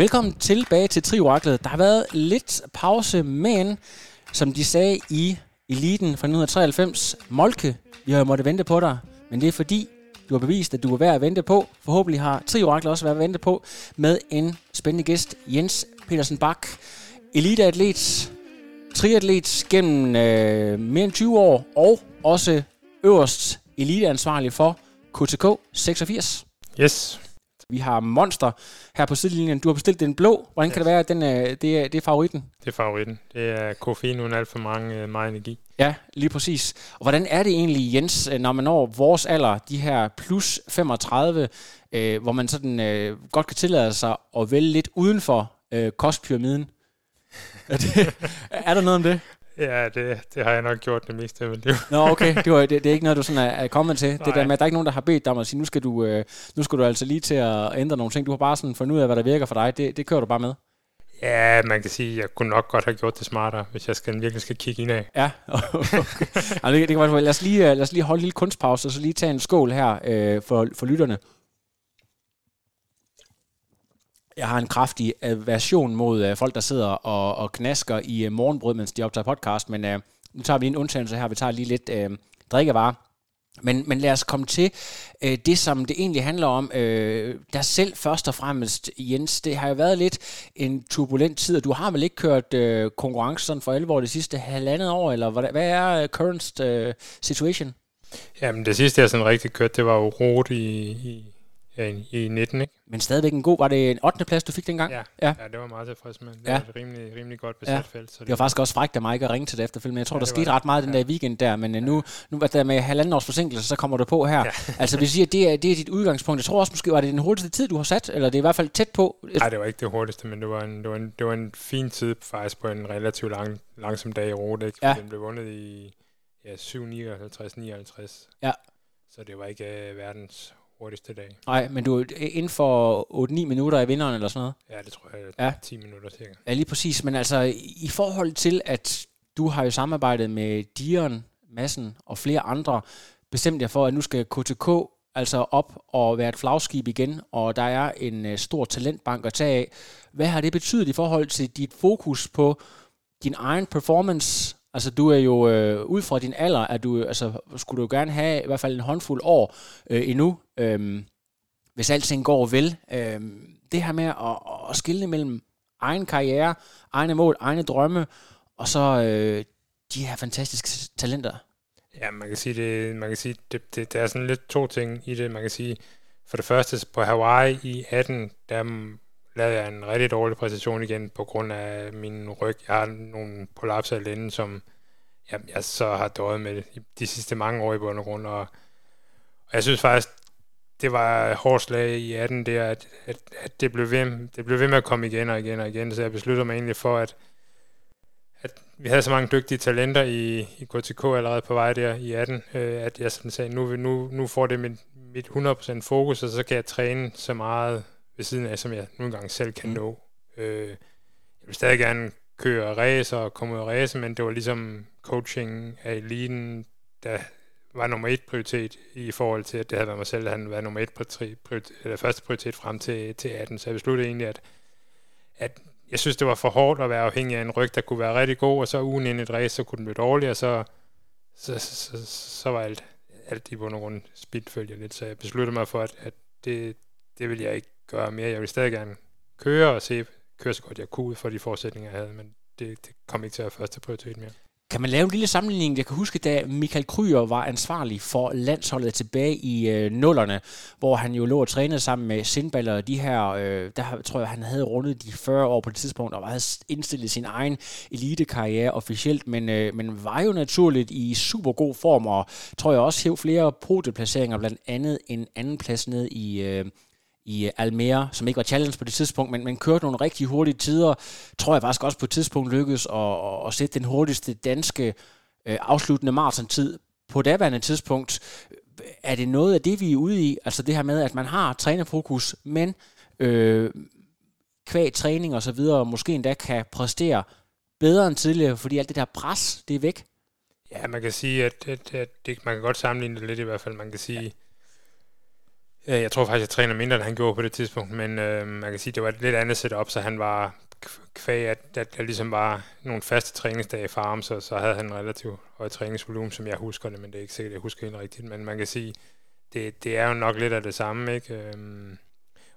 Velkommen tilbage til Trioraklet. Der har været lidt pause, men som de sagde i eliten fra 1993, Molke, vi har måttet vente på dig, men det er fordi, du har bevist, at du er værd at vente på. Forhåbentlig har Trioraklet også været at vente på med en spændende gæst, Jens Petersen Bak. Eliteatlet, triatlet gennem øh, mere end 20 år, og også øverst eliteansvarlig for KTK 86. Yes. Vi har Monster her på sidelinjen. Du har bestilt den blå. Hvordan kan det være, at den, øh, det, er, det er favoritten? Det er favoritten. Det er koffein uden alt for mange, øh, meget energi. Ja, lige præcis. Og hvordan er det egentlig, Jens, øh, når man når vores alder, de her plus 35, øh, hvor man sådan øh, godt kan tillade sig at vælge lidt uden for øh, kostpyramiden? er, det, er der noget om det? Ja, det, det har jeg nok gjort det meste af mit liv. Nå, okay. Det, var, det, det er ikke noget, du sådan er, er kommet til. Nej. Det der med, at der er ikke nogen, der har bedt dig om at sige, nu skal, du, øh, nu skal du altså lige til at ændre nogle ting. Du har bare sådan fundet ud af, hvad der virker for dig. Det, det kører du bare med. Ja, man kan sige, at jeg kunne nok godt have gjort det smartere, hvis jeg skal, virkelig skal kigge ind af. Ja, okay. altså, det, det kan være, lad, os lige, lad os lige holde en lille kunstpause, og så lige tage en skål her øh, for, for lytterne. Jeg har en kraftig aversion mod uh, folk, der sidder og, og knasker i uh, morgenbrød, mens de optager podcast, men uh, nu tager vi en undtagelse her. Vi tager lige lidt uh, drikkevarer. Men, men lad os komme til øh, det, som det egentlig handler om. Øh, der selv først og fremmest, Jens, det har jo været lidt en turbulent tid, og du har vel ikke kørt øh, konkurrencen for alvor det sidste halvandet år, eller hvad, hvad er uh, current uh, situation? Jamen det sidste, jeg sådan rigtig kørte, det var jo rot i, i Ja, i, i 19, ikke? Men stadigvæk en god, var det en 8. plads, du fik dengang? Ja, ja. ja det var meget tilfreds med. Det ja. var et rimelig, rimelig godt besat ja. felt. Så det, det var faktisk også frækt af mig ikke at ringe til det efterfølgende. Jeg tror, ja, der skete ret meget den der weekend der, men ja. nu, nu var der med halvanden års forsinkelse, så kommer du på her. Ja. altså vi siger, det er, det er dit udgangspunkt. Jeg tror også måske, var det den hurtigste tid, du har sat, eller det er i hvert fald tæt på? Nej, det var ikke det hurtigste, men det var en, det var en, det var en fin tid faktisk på en relativt lang, langsom dag i rute, ikke? Ja. Den blev vundet i ja, 7, 59, 59. Ja. Så det var ikke uh, verdens hurtigste dag. Nej, men du inden for 8-9 minutter i vinderen eller sådan noget? Ja, det tror jeg. Ja. 10 minutter cirka. Ja, lige præcis. Men altså, i forhold til, at du har jo samarbejdet med Dion, Massen og flere andre, bestemt jeg for, at nu skal KTK altså op og være et flagskib igen, og der er en uh, stor talentbank at tage af. Hvad har det betydet i forhold til dit fokus på din egen performance Altså, du er jo, øh, ud fra din alder, at du, altså, skulle du jo gerne have i hvert fald en håndfuld år øh, endnu, øh, hvis alting går vel. Øh, det her med at, at skille mellem egen karriere, egne mål, egne drømme, og så øh, de her fantastiske talenter. Ja, man kan sige, det, man kan sige det, det, der er sådan lidt to ting i det. Man kan sige, for det første på Hawaii i 18, der lavede jeg en rigtig dårlig præstation igen på grund af min ryg. Jeg har nogle prolapser i lænden, som jeg, jeg så har døjet med de sidste mange år i bund og grund. Og, og jeg synes faktisk, det var hårdt slag i 18 der, at, at, at det, blev ved, det blev ved med at komme igen og igen og igen. Så jeg besluttede mig egentlig for, at, at vi havde så mange dygtige talenter i, i KTK allerede på vej der i 18, øh, at jeg sådan sagde, nu, nu, nu får det mit, mit 100% fokus, og så kan jeg træne så meget ved siden af, som jeg nu engang selv kan mm. nå. Øh, jeg vil stadig gerne køre race og komme ud og race, men det var ligesom coaching af eliten, der var nummer et prioritet i forhold til, at det havde været mig selv, der havde været nummer et prioritet, eller første prioritet frem til, til 18. Så jeg besluttede egentlig, at, at jeg synes, det var for hårdt at være afhængig af en ryg, der kunne være rigtig god, og så ugen inden et race, så kunne den blive dårlig, og så, så, så, så, så var alt, alt i bund og grund spildt lidt. Så jeg besluttede mig for, at, at det, det vil jeg ikke gøre mere. Jeg vil stadig gerne køre og se, køre så godt jeg kunne for de forudsætninger, jeg havde, men det, det kom ikke til at være første prioritet mere. Kan man lave en lille sammenligning? Jeg kan huske, da Michael Kryer var ansvarlig for landsholdet tilbage i øh, nullerne, hvor han jo lå og trænede sammen med Sindballer og de her, øh, der tror jeg, han havde rundet de 40 år på det tidspunkt, og havde indstillet sin egen elitekarriere officielt, men, øh, men var jo naturligt i super god form, og tror jeg også hæv flere podieplaceringer, blandt andet en anden plads ned i, øh, i øh, Almere, som ikke var challenge på det tidspunkt, men, men kørte nogle rigtig hurtige tider. Tror jeg faktisk også på et tidspunkt lykkedes at, at, at sætte den hurtigste danske øh, afsluttende maratontid på daværende tidspunkt. Er det noget af det, vi er ude i? Altså det her med, at man har trænerfokus, men øh, kvæg træning og så videre, måske endda kan præstere bedre end tidligere, fordi alt det der pres, det er væk? Ja, man kan sige, at, at, at det, man kan godt sammenligne det lidt i hvert fald. Man kan sige, ja. Jeg tror faktisk, jeg træner mindre, end han gjorde på det tidspunkt, men øh, man kan sige, det var et lidt andet setup, så han var kvæg, at, at der ligesom var nogle faste træningsdage for ham, så, så havde han en relativt høj træningsvolumen, som jeg husker det, men det er ikke sikkert, jeg husker helt rigtigt. Men man kan sige, det, det er jo nok lidt af det samme, ikke? Øhm,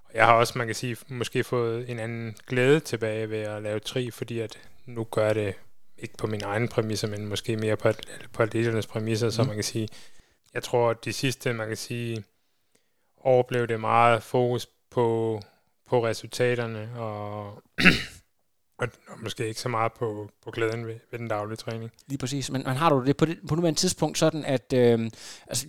og jeg har også, man kan sige, måske fået en anden glæde tilbage ved at lave tri, fordi at nu gør det ikke på mine egne præmisser, men måske mere på, på atleternes præmisser, mm. så man kan sige, jeg tror, at de sidste, man kan sige, år blev det meget fokus på, på resultaterne, og, og, og måske ikke så meget på, på glæden ved, ved den daglige træning. Lige præcis, men, men har du det på, det, på nuværende tidspunkt sådan, at øh, altså,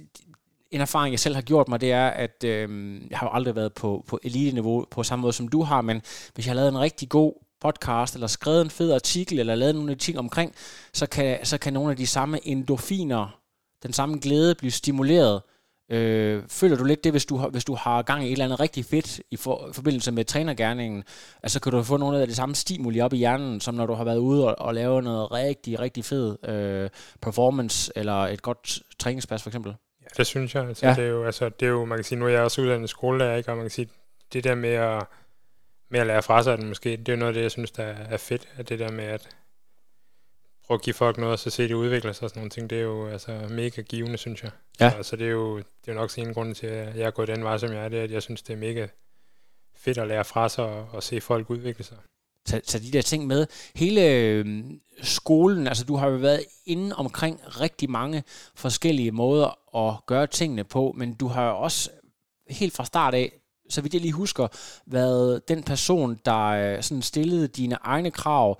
en erfaring, jeg selv har gjort mig, det er, at øh, jeg har jo aldrig været på, på elite-niveau på samme måde, som du har, men hvis jeg har lavet en rigtig god podcast, eller skrevet en fed artikel, eller lavet nogle af de ting omkring, så kan, så kan nogle af de samme endorfiner, den samme glæde blive stimuleret. Øh, føler du lidt det, hvis du, har, hvis du har gang i et eller andet rigtig fedt i for, forbindelse med trænergærningen? Altså kan du få nogle af det samme stimuli op i hjernen, som når du har været ude og, og lave noget rigtig, rigtig fed øh, performance, eller et godt træningspas for eksempel? Ja, det synes jeg. Altså, ja. det, er jo, altså, det er jo, man kan sige, nu er jeg også uddannet skolelærer, ikke? og man kan sige, det der med at med at lære fra sig den måske. Det er noget af det, jeg synes, der er fedt, at det der med at prøve at give folk noget, og så se det udvikle sig og sådan nogle ting, det er jo altså mega givende, synes jeg. Ja. Så altså, det er jo det er nok en grund til, at jeg er gået den vej, som jeg er, det er, at jeg synes, det er mega fedt at lære fra sig og, og se folk udvikle sig. Tag, tag de der ting med. Hele øh, skolen, altså du har jo været inde omkring rigtig mange forskellige måder at gøre tingene på, men du har jo også helt fra start af så vidt jeg lige husker, været den person, der øh, sådan stillede dine egne krav,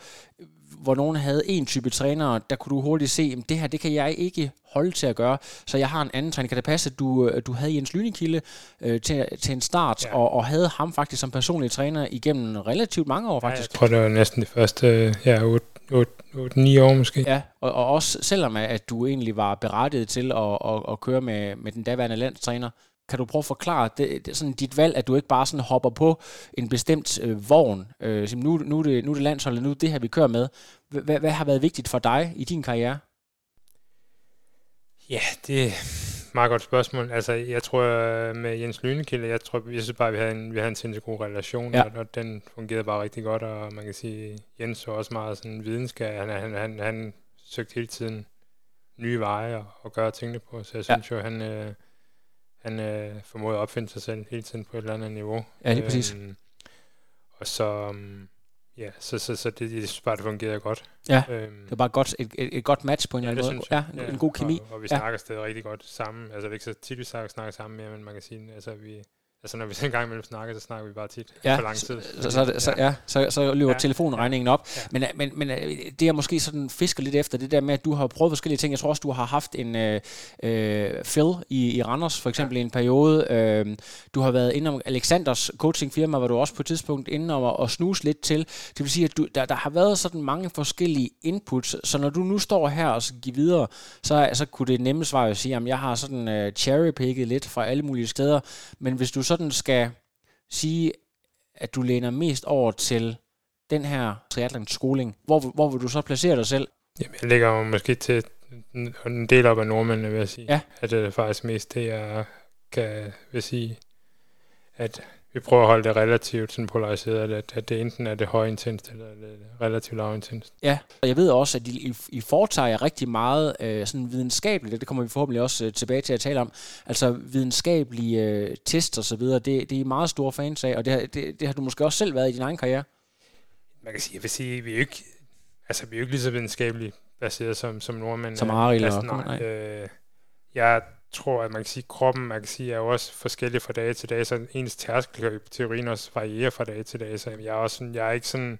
hvor nogen havde en type træner, der kunne du hurtigt se, at det her, det kan jeg ikke holde til at gøre, så jeg har en anden træner. Kan det passe, at du, øh, du havde Jens Lynekilde øh, til, til en start, ja. og, og havde ham faktisk som personlig træner igennem relativt mange år faktisk? Ja, jeg tror, det var næsten de første ja, 8-9 år måske. Ja, og, og også selvom at du egentlig var berettiget til at, at, at køre med, med den daværende landstræner, kan du prøve at forklare det, det, sådan dit valg, at du ikke bare sådan hopper på en bestemt øh, vogn? Øh, nu, nu, er det, nu er det landsholdet, nu er det her, vi kører med. Hvad, hvad har været vigtigt for dig i din karriere? Ja, det er et meget godt spørgsmål. Altså, jeg tror øh, med Jens Lynekilde, jeg tror, jeg synes bare, vi havde en, vi havde en sindssygt god relation, ja. og, og, den fungerede bare rigtig godt, og man kan sige, Jens var også meget sådan videnskab. Han, han, han, han søgte hele tiden nye veje og, og gøre tingene på, så jeg synes ja. jo, han... Øh, han øh, formåede at opfinde sig selv hele tiden på et eller andet niveau. Ja, lige præcis. Øhm, og så, um, ja, så, så, så det, jeg synes bare, det fungerede godt. Ja, øhm, det var bare godt, et, et, et godt match på en ja, eller anden måde. Ja, en, ja, en god kemi. Og, og vi snakker ja. stadig rigtig godt sammen. Altså, det er ikke så tit, vi snakker, snakker sammen mere, men man kan sige, altså, vi, Altså når vi en gang imellem snakker, så snakker vi bare tit ja, for lang tid. Så, så, så, ja. Ja, så, så løber ja. telefonregningen op. Ja. Men, men, men øh, det jeg måske sådan fisker lidt efter, det der med, at du har prøvet forskellige ting. Jeg tror også, du har haft en øh, øh, Phil i, i Randers, for eksempel ja. i en periode. Øh, du har været inde om Alexanders coachingfirma, hvor du også på et tidspunkt inde og, og snuse lidt til. Det vil sige, at du, der, der har været sådan mange forskellige inputs, så når du nu står her og skal give videre, så, så kunne det nemme svar at sige, at jeg har sådan uh, cherrypicket lidt fra alle mulige steder, men hvis du sådan skal sige, at du læner mest over til den her triathlon-skoling, hvor, hvor vil du så placere dig selv? Jamen, jeg ligger jo måske til en del op af nordmændene, vil jeg sige. Ja. At det er faktisk mest det, jeg kan vil sige, at vi prøver at holde det relativt sådan polariseret, at, at det enten er det højintenst eller det relativt lavintenst. Ja, og jeg ved også, at I, I foretager rigtig meget øh, sådan videnskabeligt, det kommer vi forhåbentlig også øh, tilbage til at tale om, altså videnskabelige øh, tests og så videre, det, det er I meget store fans af, og det, det, det har du måske også selv været i din egen karriere. Man kan sige, jeg vil sige, vi er jo ikke, altså vi er jo ikke lige så videnskabeligt baseret som, som nordmænd. Som Arild altså, nej, øh, jeg tror, at man kan sige, at kroppen man kan sige, er jo også forskellig fra dag til dag, så ens tærskel kan teorien også variere fra dag til dag, så jeg er, også sådan, jeg er ikke sådan,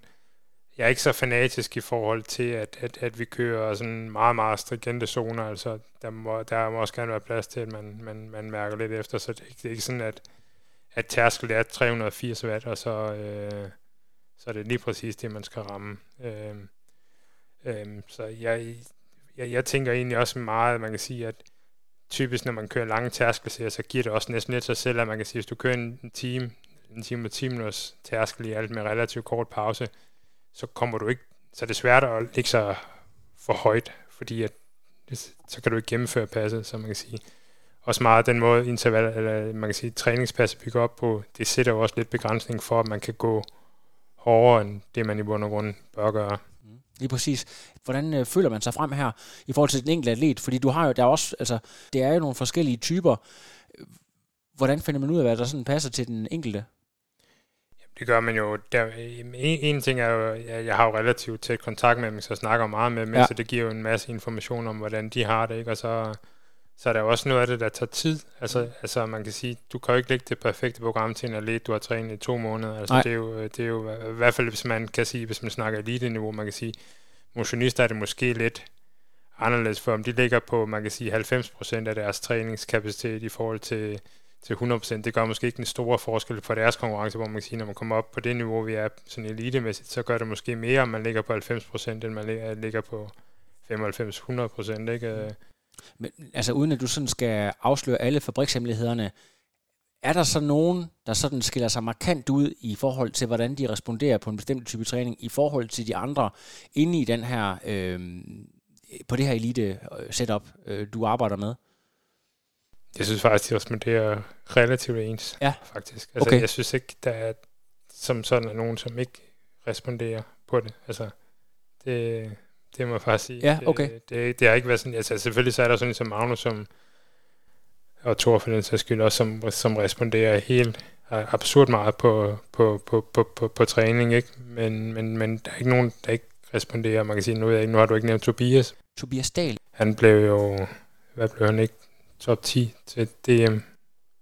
jeg er ikke så fanatisk i forhold til, at, at, at vi kører sådan meget, meget stringente zoner, altså der må, der må også gerne være plads til, at man, man, man mærker lidt efter, så det er ikke, det er ikke sådan, at, at tærskel er 380 watt, og så, øh, så er det lige præcis det, man skal ramme. Øh, øh, så jeg, jeg, jeg tænker egentlig også meget, at man kan sige, at typisk når man kører lange tærskelserier, så giver det også næsten lidt sig selv, at man kan sige, hvis du kører en, time, en time og 10 minutters tærskel i alt med relativt kort pause, så kommer du ikke, så er det svært at ligge så for højt, fordi at, så kan du ikke gennemføre passet, så man kan sige. Også meget den måde interval, eller man kan sige, træningspasset bygger op på, det sætter jo også lidt begrænsning for, at man kan gå hårdere end det, man i bund og grund bør gøre. Lige præcis. Hvordan øh, føler man sig frem her i forhold til den enkelte atlet? Fordi du har jo, der er også, altså, det er jo nogle forskellige typer. Hvordan finder man ud af, hvad der sådan passer til den enkelte? Det gør man jo. Der, en, en ting er jo, jeg, jeg har jo relativt tæt kontakt med dem, så jeg snakker meget med dem, ja. så det giver jo en masse information om, hvordan de har det, ikke? og så, så er der jo også noget af det, der tager tid. Altså, mm. altså man kan sige, du kan jo ikke lægge det perfekte program til en atlet, du har trænet i to måneder. Altså, det er, jo, det er jo i hvert fald, hvis man kan sige, hvis man snakker elite-niveau, man kan sige, motionister er det måske lidt anderledes for dem. De ligger på, man kan sige, 90% af deres træningskapacitet i forhold til til 100%. Det gør måske ikke den store forskel for deres konkurrence, hvor man kan sige, når man kommer op på det niveau, vi er sådan elitemæssigt, så gør det måske mere, om man ligger på 90%, end man ligger på 95-100%. Ikke? Men altså uden at du sådan skal afsløre alle fabrikshemmelighederne, er der så nogen, der sådan skiller sig markant ud i forhold til, hvordan de responderer på en bestemt type træning, i forhold til de andre inde i den her, øh, på det her elite setup, øh, du arbejder med? Jeg synes faktisk, de responderer relativt ens, ja. faktisk. Altså, okay. jeg synes ikke, der er som sådan er nogen, som ikke responderer på det. Altså, det, det må jeg faktisk sige. Ja, okay. Det, det, det har ikke været sådan, altså selvfølgelig så er der sådan som Magnus, som, og Thor for den sags skyld også, som, som responderer helt absurd meget på, på, på, på, på, på træning, ikke? Men, men, men der er ikke nogen, der ikke responderer. Man kan sige, nu, nu har du ikke nævnt Tobias. Tobias Dahl. Han blev jo, hvad blev han ikke? top 10 til DM.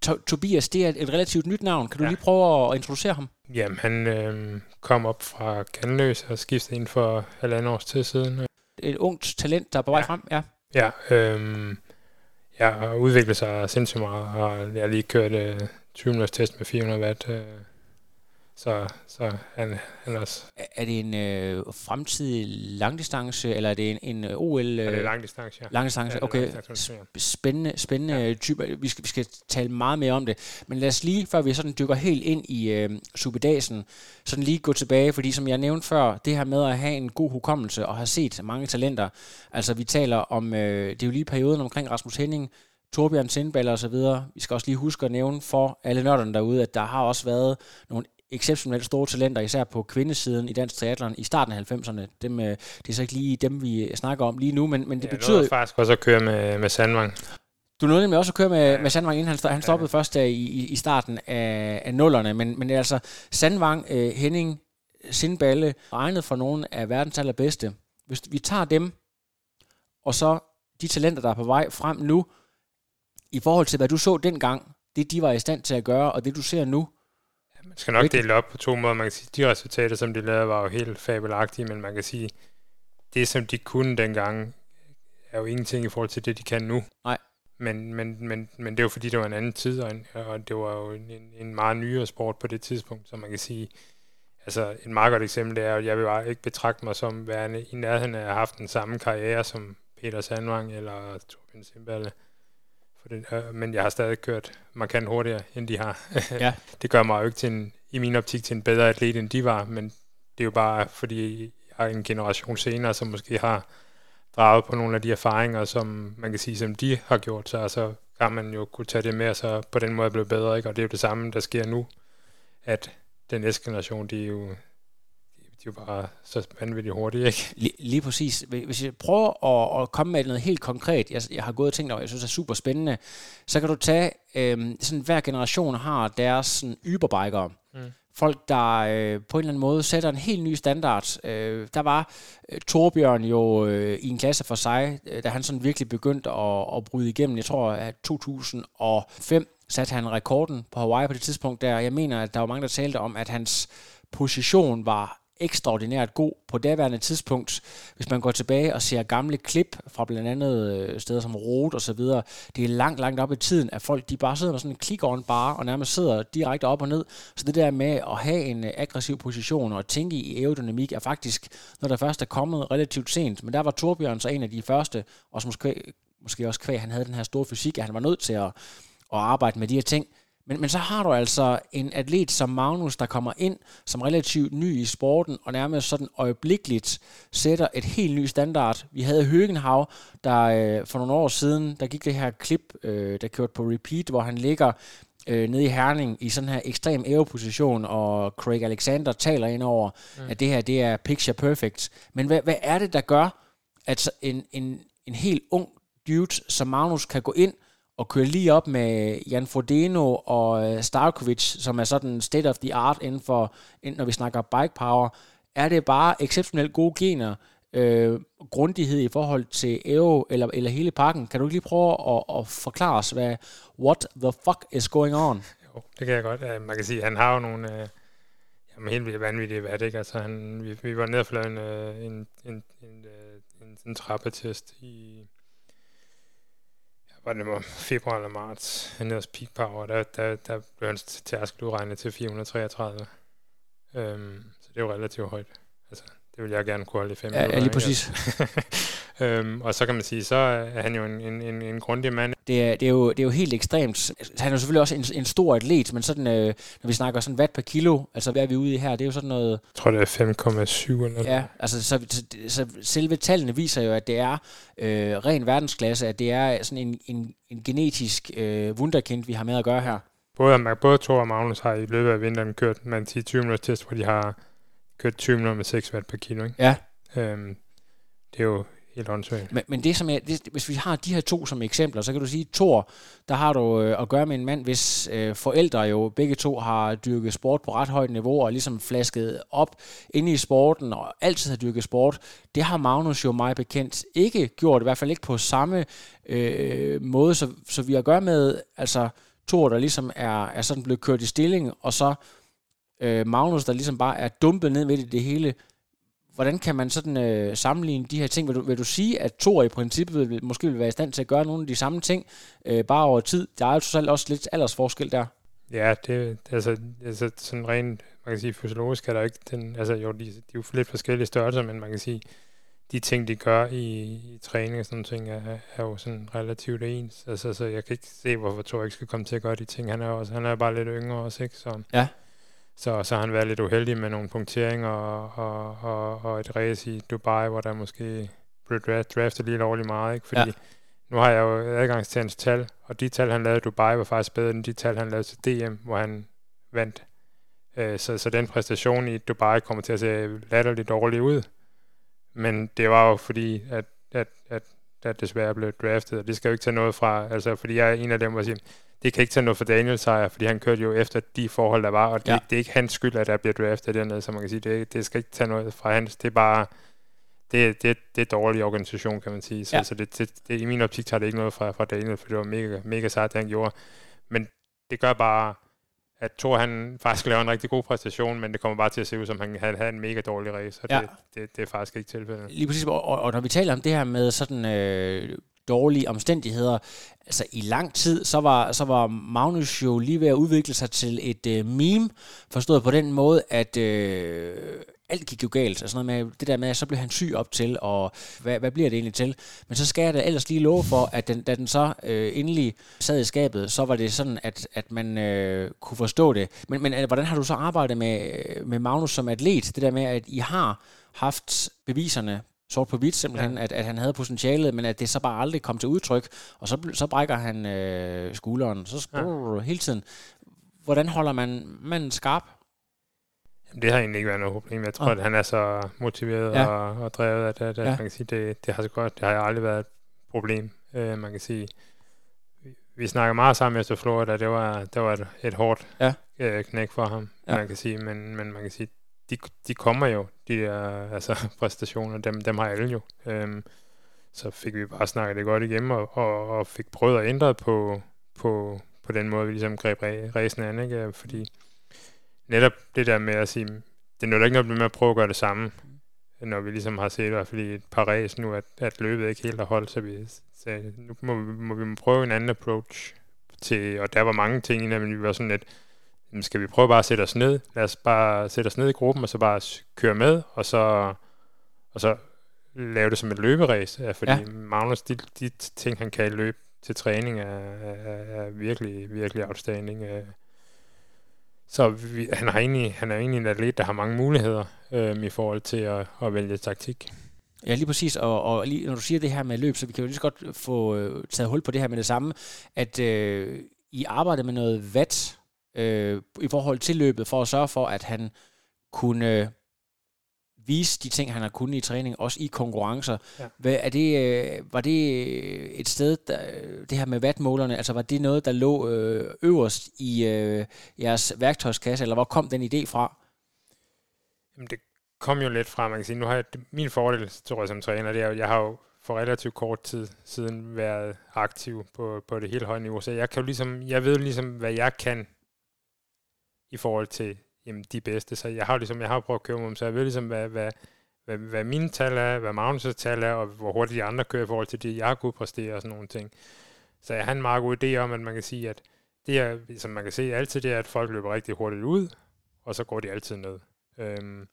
To- Tobias, det er et relativt nyt navn. Kan du ja. lige prøve at introducere ham? Jamen, han øh, kom op fra Ganløs og skiftede ind for halvandet års tid siden. Et ungt talent, der er på vej ja. frem, ja. Ja, øh, jeg har udviklet sig sindssygt meget, og jeg har lige kørt øh, 20 minutters test med 400 watt. Øh, så, så han, han også... Er det en øh, fremtidig langdistance, eller er det en, en øh, OL? Øh, ja, det er langdistance, ja. Langdistance, okay. Spændende, spændende ja. type. Vi skal, vi skal tale meget mere om det. Men lad os lige, før vi sådan dykker helt ind i øh, superdagen, sådan lige gå tilbage, fordi som jeg nævnte før, det her med at have en god hukommelse og have set mange talenter. Altså vi taler om, øh, det er jo lige perioden omkring Rasmus Henning, Torbjørn Sindballer og så videre. Vi skal også lige huske at nævne for alle nørderne derude, at der har også været nogle exceptionelt store talenter, især på kvindesiden i dansk triathlon i starten af 90'erne. Dem, øh, det er så ikke lige dem, vi snakker om lige nu, men, men det ja, betyder... Jeg faktisk også at køre med, med Sandvang. Du nåede nemlig også at køre med, ja. med Sandvang, inden han, han stoppede ja. først der i, i starten af, af nullerne, men, men altså Sandvang, øh, Henning, Sindballe, regnet for nogle af verdens allerbedste. Hvis vi tager dem, og så de talenter, der er på vej frem nu, i forhold til, hvad du så dengang, det de var i stand til at gøre, og det du ser nu, man skal nok dele op på to måder. Man kan sige, de resultater, som de lavede, var jo helt fabelagtige, men man kan sige, det som de kunne dengang, er jo ingenting i forhold til det, de kan nu. Nej. Men, men, men, men det er jo fordi, det var en anden tid, og, en, og det var jo en, en meget nyere sport på det tidspunkt, så man kan sige, altså et meget godt eksempel er, at jeg vil bare ikke betragte mig som værende i nærheden af at have haft den samme karriere som Peter Sandvang eller Torbjørn Simballe. For det, øh, men jeg har stadig kørt markant hurtigere, end de har. Ja. det gør mig jo ikke til en, i min optik til en bedre atlet, end de var, men det er jo bare, fordi jeg er en generation senere, som måske har draget på nogle af de erfaringer, som man kan sige, som de har gjort, så altså, kan man jo kunne tage det med, og så på den måde blive bedre, ikke? og det er jo det samme, der sker nu, at den næste generation, de er jo de er jo bare så vanvittigt hurtige, ikke? Lige, lige præcis. Hvis jeg prøver at, at komme med noget helt konkret, jeg, jeg har gået og tænkt over, jeg synes er super spændende, så kan du tage, øh, sådan hver generation har deres sådan yberbikere. Mm. Folk, der øh, på en eller anden måde sætter en helt ny standard. Øh, der var øh, Torbjørn jo øh, i en klasse for sig, øh, da han sådan virkelig begyndte at, at bryde igennem. Jeg tror, at 2005 satte han rekorden på Hawaii på det tidspunkt der. Jeg mener, at der var mange, der talte om, at hans position var ekstraordinært god på daværende tidspunkt. Hvis man går tilbage og ser gamle klip fra blandt andet øh, steder som Rot og så videre, det er langt, langt op i tiden, at folk de bare sidder med sådan en click on bar og nærmest sidder direkte op og ned. Så det der med at have en øh, aggressiv position og tænke i aerodynamik er faktisk, når der først er kommet relativt sent. Men der var Torbjørn så en af de første, og som måske, måske også kvæg, han havde den her store fysik, at han var nødt til at, at arbejde med de her ting. Men, men så har du altså en atlet som Magnus, der kommer ind som relativt ny i sporten, og nærmest sådan øjeblikkeligt sætter et helt ny standard. Vi havde Høgenhav, der øh, for nogle år siden, der gik det her klip, øh, der kørte på repeat, hvor han ligger øh, nede i Herning i sådan her ekstrem æveposition, og Craig Alexander taler ind over, mm. at det her det er picture perfect. Men hvad, hvad er det, der gør, at en, en, en helt ung dude som Magnus kan gå ind og køre lige op med Jan Frodeno og øh, Starkovic, som er sådan state of the art inden for, når vi snakker bike power, er det bare exceptionelt gode gener, øh, grundighed i forhold til Evo eller, eller hele pakken. Kan du ikke lige prøve at, at forklare os, hvad what the fuck is going on? Jo, det kan jeg godt. Man kan sige, at han har jo nogle øh, jamen, helt vildt vanvittige vat, ikke? Altså, han, vi, vi var nede og en, øh, en, en, en, en, en, en trappetest i var det var februar eller marts, han hos Peak Power, der, der, der blev hans tærskel udregnet til 433. Øhm, så det er jo relativt højt. Altså, det vil jeg gerne kunne holde i fem ja, minutter. Ja, lige præcis. øhm, og så kan man sige, så er han jo en, en, en, en grundig mand. Det er, det, er jo, det er jo helt ekstremt. Han er jo selvfølgelig også en, en stor atlet, men sådan, øh, når vi snakker sådan watt per kilo, altså hvad er vi ude i her, det er jo sådan noget... Jeg tror, det er 5,7 eller noget. Ja, altså så, så, så selve tallene viser jo, at det er øh, ren verdensklasse, at det er sådan en, en, en genetisk øh, wunderkind, vi har med at gøre her. Både, både Thor og Magnus har i løbet af vinteren kørt man 10-20 minutter test, hvor de har kørt 20 minutter med 6 watt per kilo. Ikke? Ja. Øhm, det er jo helt åndssvagt. Men, men det som er, det, hvis vi har de her to som eksempler, så kan du sige, Thor, der har du øh, at gøre med en mand, hvis øh, forældre jo begge to har dyrket sport på ret højt niveau, og ligesom flasket op inde i sporten, og altid har dyrket sport. Det har Magnus jo meget bekendt ikke gjort, i hvert fald ikke på samme øh, måde, så, så vi har at gøre med, altså Thor, der ligesom er, er sådan blevet kørt i stilling, og så øh, Magnus, der ligesom bare er dumpet ned midt i det hele. Hvordan kan man sådan øh, sammenligne de her ting? Vil du, vil du sige, at Thor i princippet vil, måske vil være i stand til at gøre nogle af de samme ting, øh, bare over tid? Der er jo selv også lidt aldersforskel der. Ja, det, altså, altså sådan rent, man kan sige, fysiologisk er der ikke den, altså jo, de, de er jo lidt forskellige størrelser, men man kan sige, de ting, de gør i, i træning og sådan ting, er, er jo sådan relativt ens. Altså, så jeg kan ikke se, hvorfor Thor ikke skal komme til at gøre de ting. Han er, også, han er bare lidt yngre også, ikke? Så, ja. Så, så har han været lidt uheldig med nogle punkteringer og, og, og, og et race i Dubai, hvor der måske blev draftet lige lovligt meget. Ikke? Fordi ja. nu har jeg jo adgang til hans tal, og de tal, han lavede i Dubai, var faktisk bedre end de tal, han lavede til DM, hvor han vandt. Øh, så, så den præstation i Dubai kommer til at se latterligt dårligt ud. Men det var jo fordi, at, at, at, at desværre blev draftet, og det skal jo ikke tage noget fra, altså fordi jeg er en af dem, der siger, det kan ikke tage noget for Daniel sejr, fordi han kørte jo efter de forhold, der var, og det, ja. det er ikke hans skyld, at der bliver draftet dernede, så man kan sige, det, det skal ikke tage noget fra hans, det er bare, det, det, det er dårlig organisation, kan man sige. Så, ja. så det, det, det, i min optik tager det ikke noget fra, fra Daniel, for det var mega, mega sejt, det han gjorde. Men det gør bare, at Thor han faktisk laver en rigtig god præstation, men det kommer bare til at se ud som, han havde en mega dårlig race, og ja. det, det, det er faktisk ikke tilfældet. Lige præcis, og, og når vi taler om det her med sådan øh, dårlige omstændigheder. Altså i lang tid, så var, så var Magnus jo lige ved at udvikle sig til et øh, meme, forstået på den måde, at øh, alt gik jo galt. Altså noget med det der med, at så blev han syg op til, og hvad, hvad bliver det egentlig til? Men så skal jeg da ellers lige love for, at den, da den så øh, endelig sad i skabet, så var det sådan, at, at man øh, kunne forstå det. Men, men øh, hvordan har du så arbejdet med, øh, med Magnus som atlet? Det der med, at I har haft beviserne sort på hvidt simpelthen, ja. at, at han havde potentialet, men at det så bare aldrig kom til udtryk, og så, så brækker han øh, skulderen, så ja. hele tiden. Hvordan holder man manden skarp? Jamen, det har egentlig ikke været noget problem. Jeg tror, okay. at han er så motiveret ja. og, og drevet, at, at, at ja. man kan sige, det, det har så godt, det har aldrig været et problem. Uh, man kan sige, vi, vi snakker meget sammen efter Florida, det var, det var et, et hårdt ja. uh, knæk for ham, ja. man kan sige, men, men man kan sige, de, de kommer jo, de der altså, præstationer, dem, dem har alle jo. Øhm, så fik vi bare snakket det godt igennem, og, og, og fik prøvet at ændre på, på, på den måde, vi ligesom greb ræsen an, ikke? Fordi netop det der med at sige, det nytter ikke noget med at prøve at gøre det samme, når vi ligesom har set i hvert fald i et par ræs nu, at, at løbet ikke helt har holdt, så vi sagde, nu må, vi, må vi prøve en anden approach til, og der var mange ting, men vi var sådan lidt, skal vi prøve bare at sætte os ned, lad os bare sætte os ned i gruppen, og så bare køre med, og så, og så lave det som et løberæs, fordi ja. Magnus, de, de ting, han kan løbe til træning, er, er, er virkelig, virkelig outstanding. Øh. Så vi, han, har egentlig, han er egentlig en atlet, der har mange muligheder øhm, i forhold til at, at vælge taktik. Ja, lige præcis. Og, og lige, når du siger det her med løb, så vi kan jo lige så godt få øh, taget hul på det her med det samme, at øh, I arbejder med noget watt øh, i forhold til løbet, for at sørge for, at han kunne vise de ting, han har kunnet i træning, også i konkurrencer. Ja. Hvad, er det, øh, var det øh, et sted, der, det her med vatmålerne, altså var det noget, der lå øh, øverst i øh, jeres værktøjskasse, eller hvor kom den idé fra? Jamen det kom jo lidt fra, man kan sige, nu har jeg, min fordel, tror jeg, som træner, det er jeg har jo for relativt kort tid siden været aktiv på, på det helt høje niveau, så jeg kan jo ligesom, jeg ved ligesom, hvad jeg kan i forhold til jamen, de bedste. Så jeg har ligesom, jeg har prøvet at køre med dem, så jeg ved ligesom, hvad, hvad, hvad, hvad mine tal er, hvad Magnus' tal er, og hvor hurtigt de andre kører i forhold til det, jeg kunne præstere og sådan nogle ting. Så jeg har en meget god idé om, at man kan sige, at det er, som man kan se altid, det er, at folk løber rigtig hurtigt ud, og så går de altid ned. Øhm,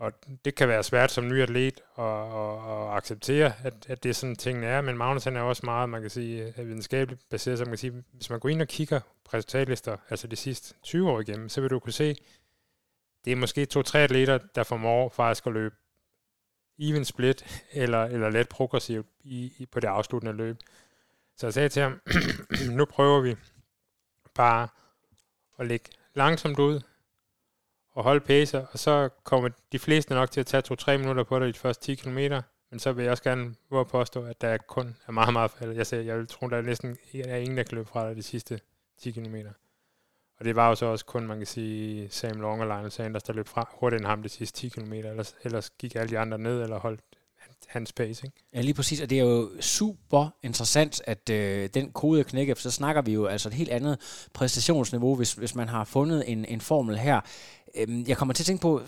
og det kan være svært som ny atlet at, at, at acceptere, at, at det er sådan tingene er, men Magnus han er også meget, man kan sige, øh, videnskabeligt baseret, så man kan sige, hvis man går ind og kigger på resultatlister, altså de sidste 20 år igennem, så vil du kunne se, det er måske to-tre atleter, der formår faktisk at løbe even split, eller, eller let progressivt i, i, på det afsluttende løb. Så jeg sagde til ham, nu prøver vi bare at lægge langsomt ud, og holde pacer, og så kommer de fleste nok til at tage 2-3 minutter på det de første 10 km, men så vil jeg også gerne våge påstå, at der kun er meget, meget faldet. Jeg, siger, jeg vil tro, der er næsten er ingen, der kan løbe fra dig de sidste 10 km. Og det var jo så også kun, man kan sige, Sam Long og Lionel Sanders, der løb fra hurtigere end ham de sidste 10 km, ellers, ellers gik alle de andre ned eller holdt hans pace. Ikke? Ja, lige præcis, og det er jo super interessant, at øh, den kode knækker, for så snakker vi jo altså et helt andet præstationsniveau, hvis, hvis man har fundet en, en formel her. Øhm, jeg kommer til at tænke på,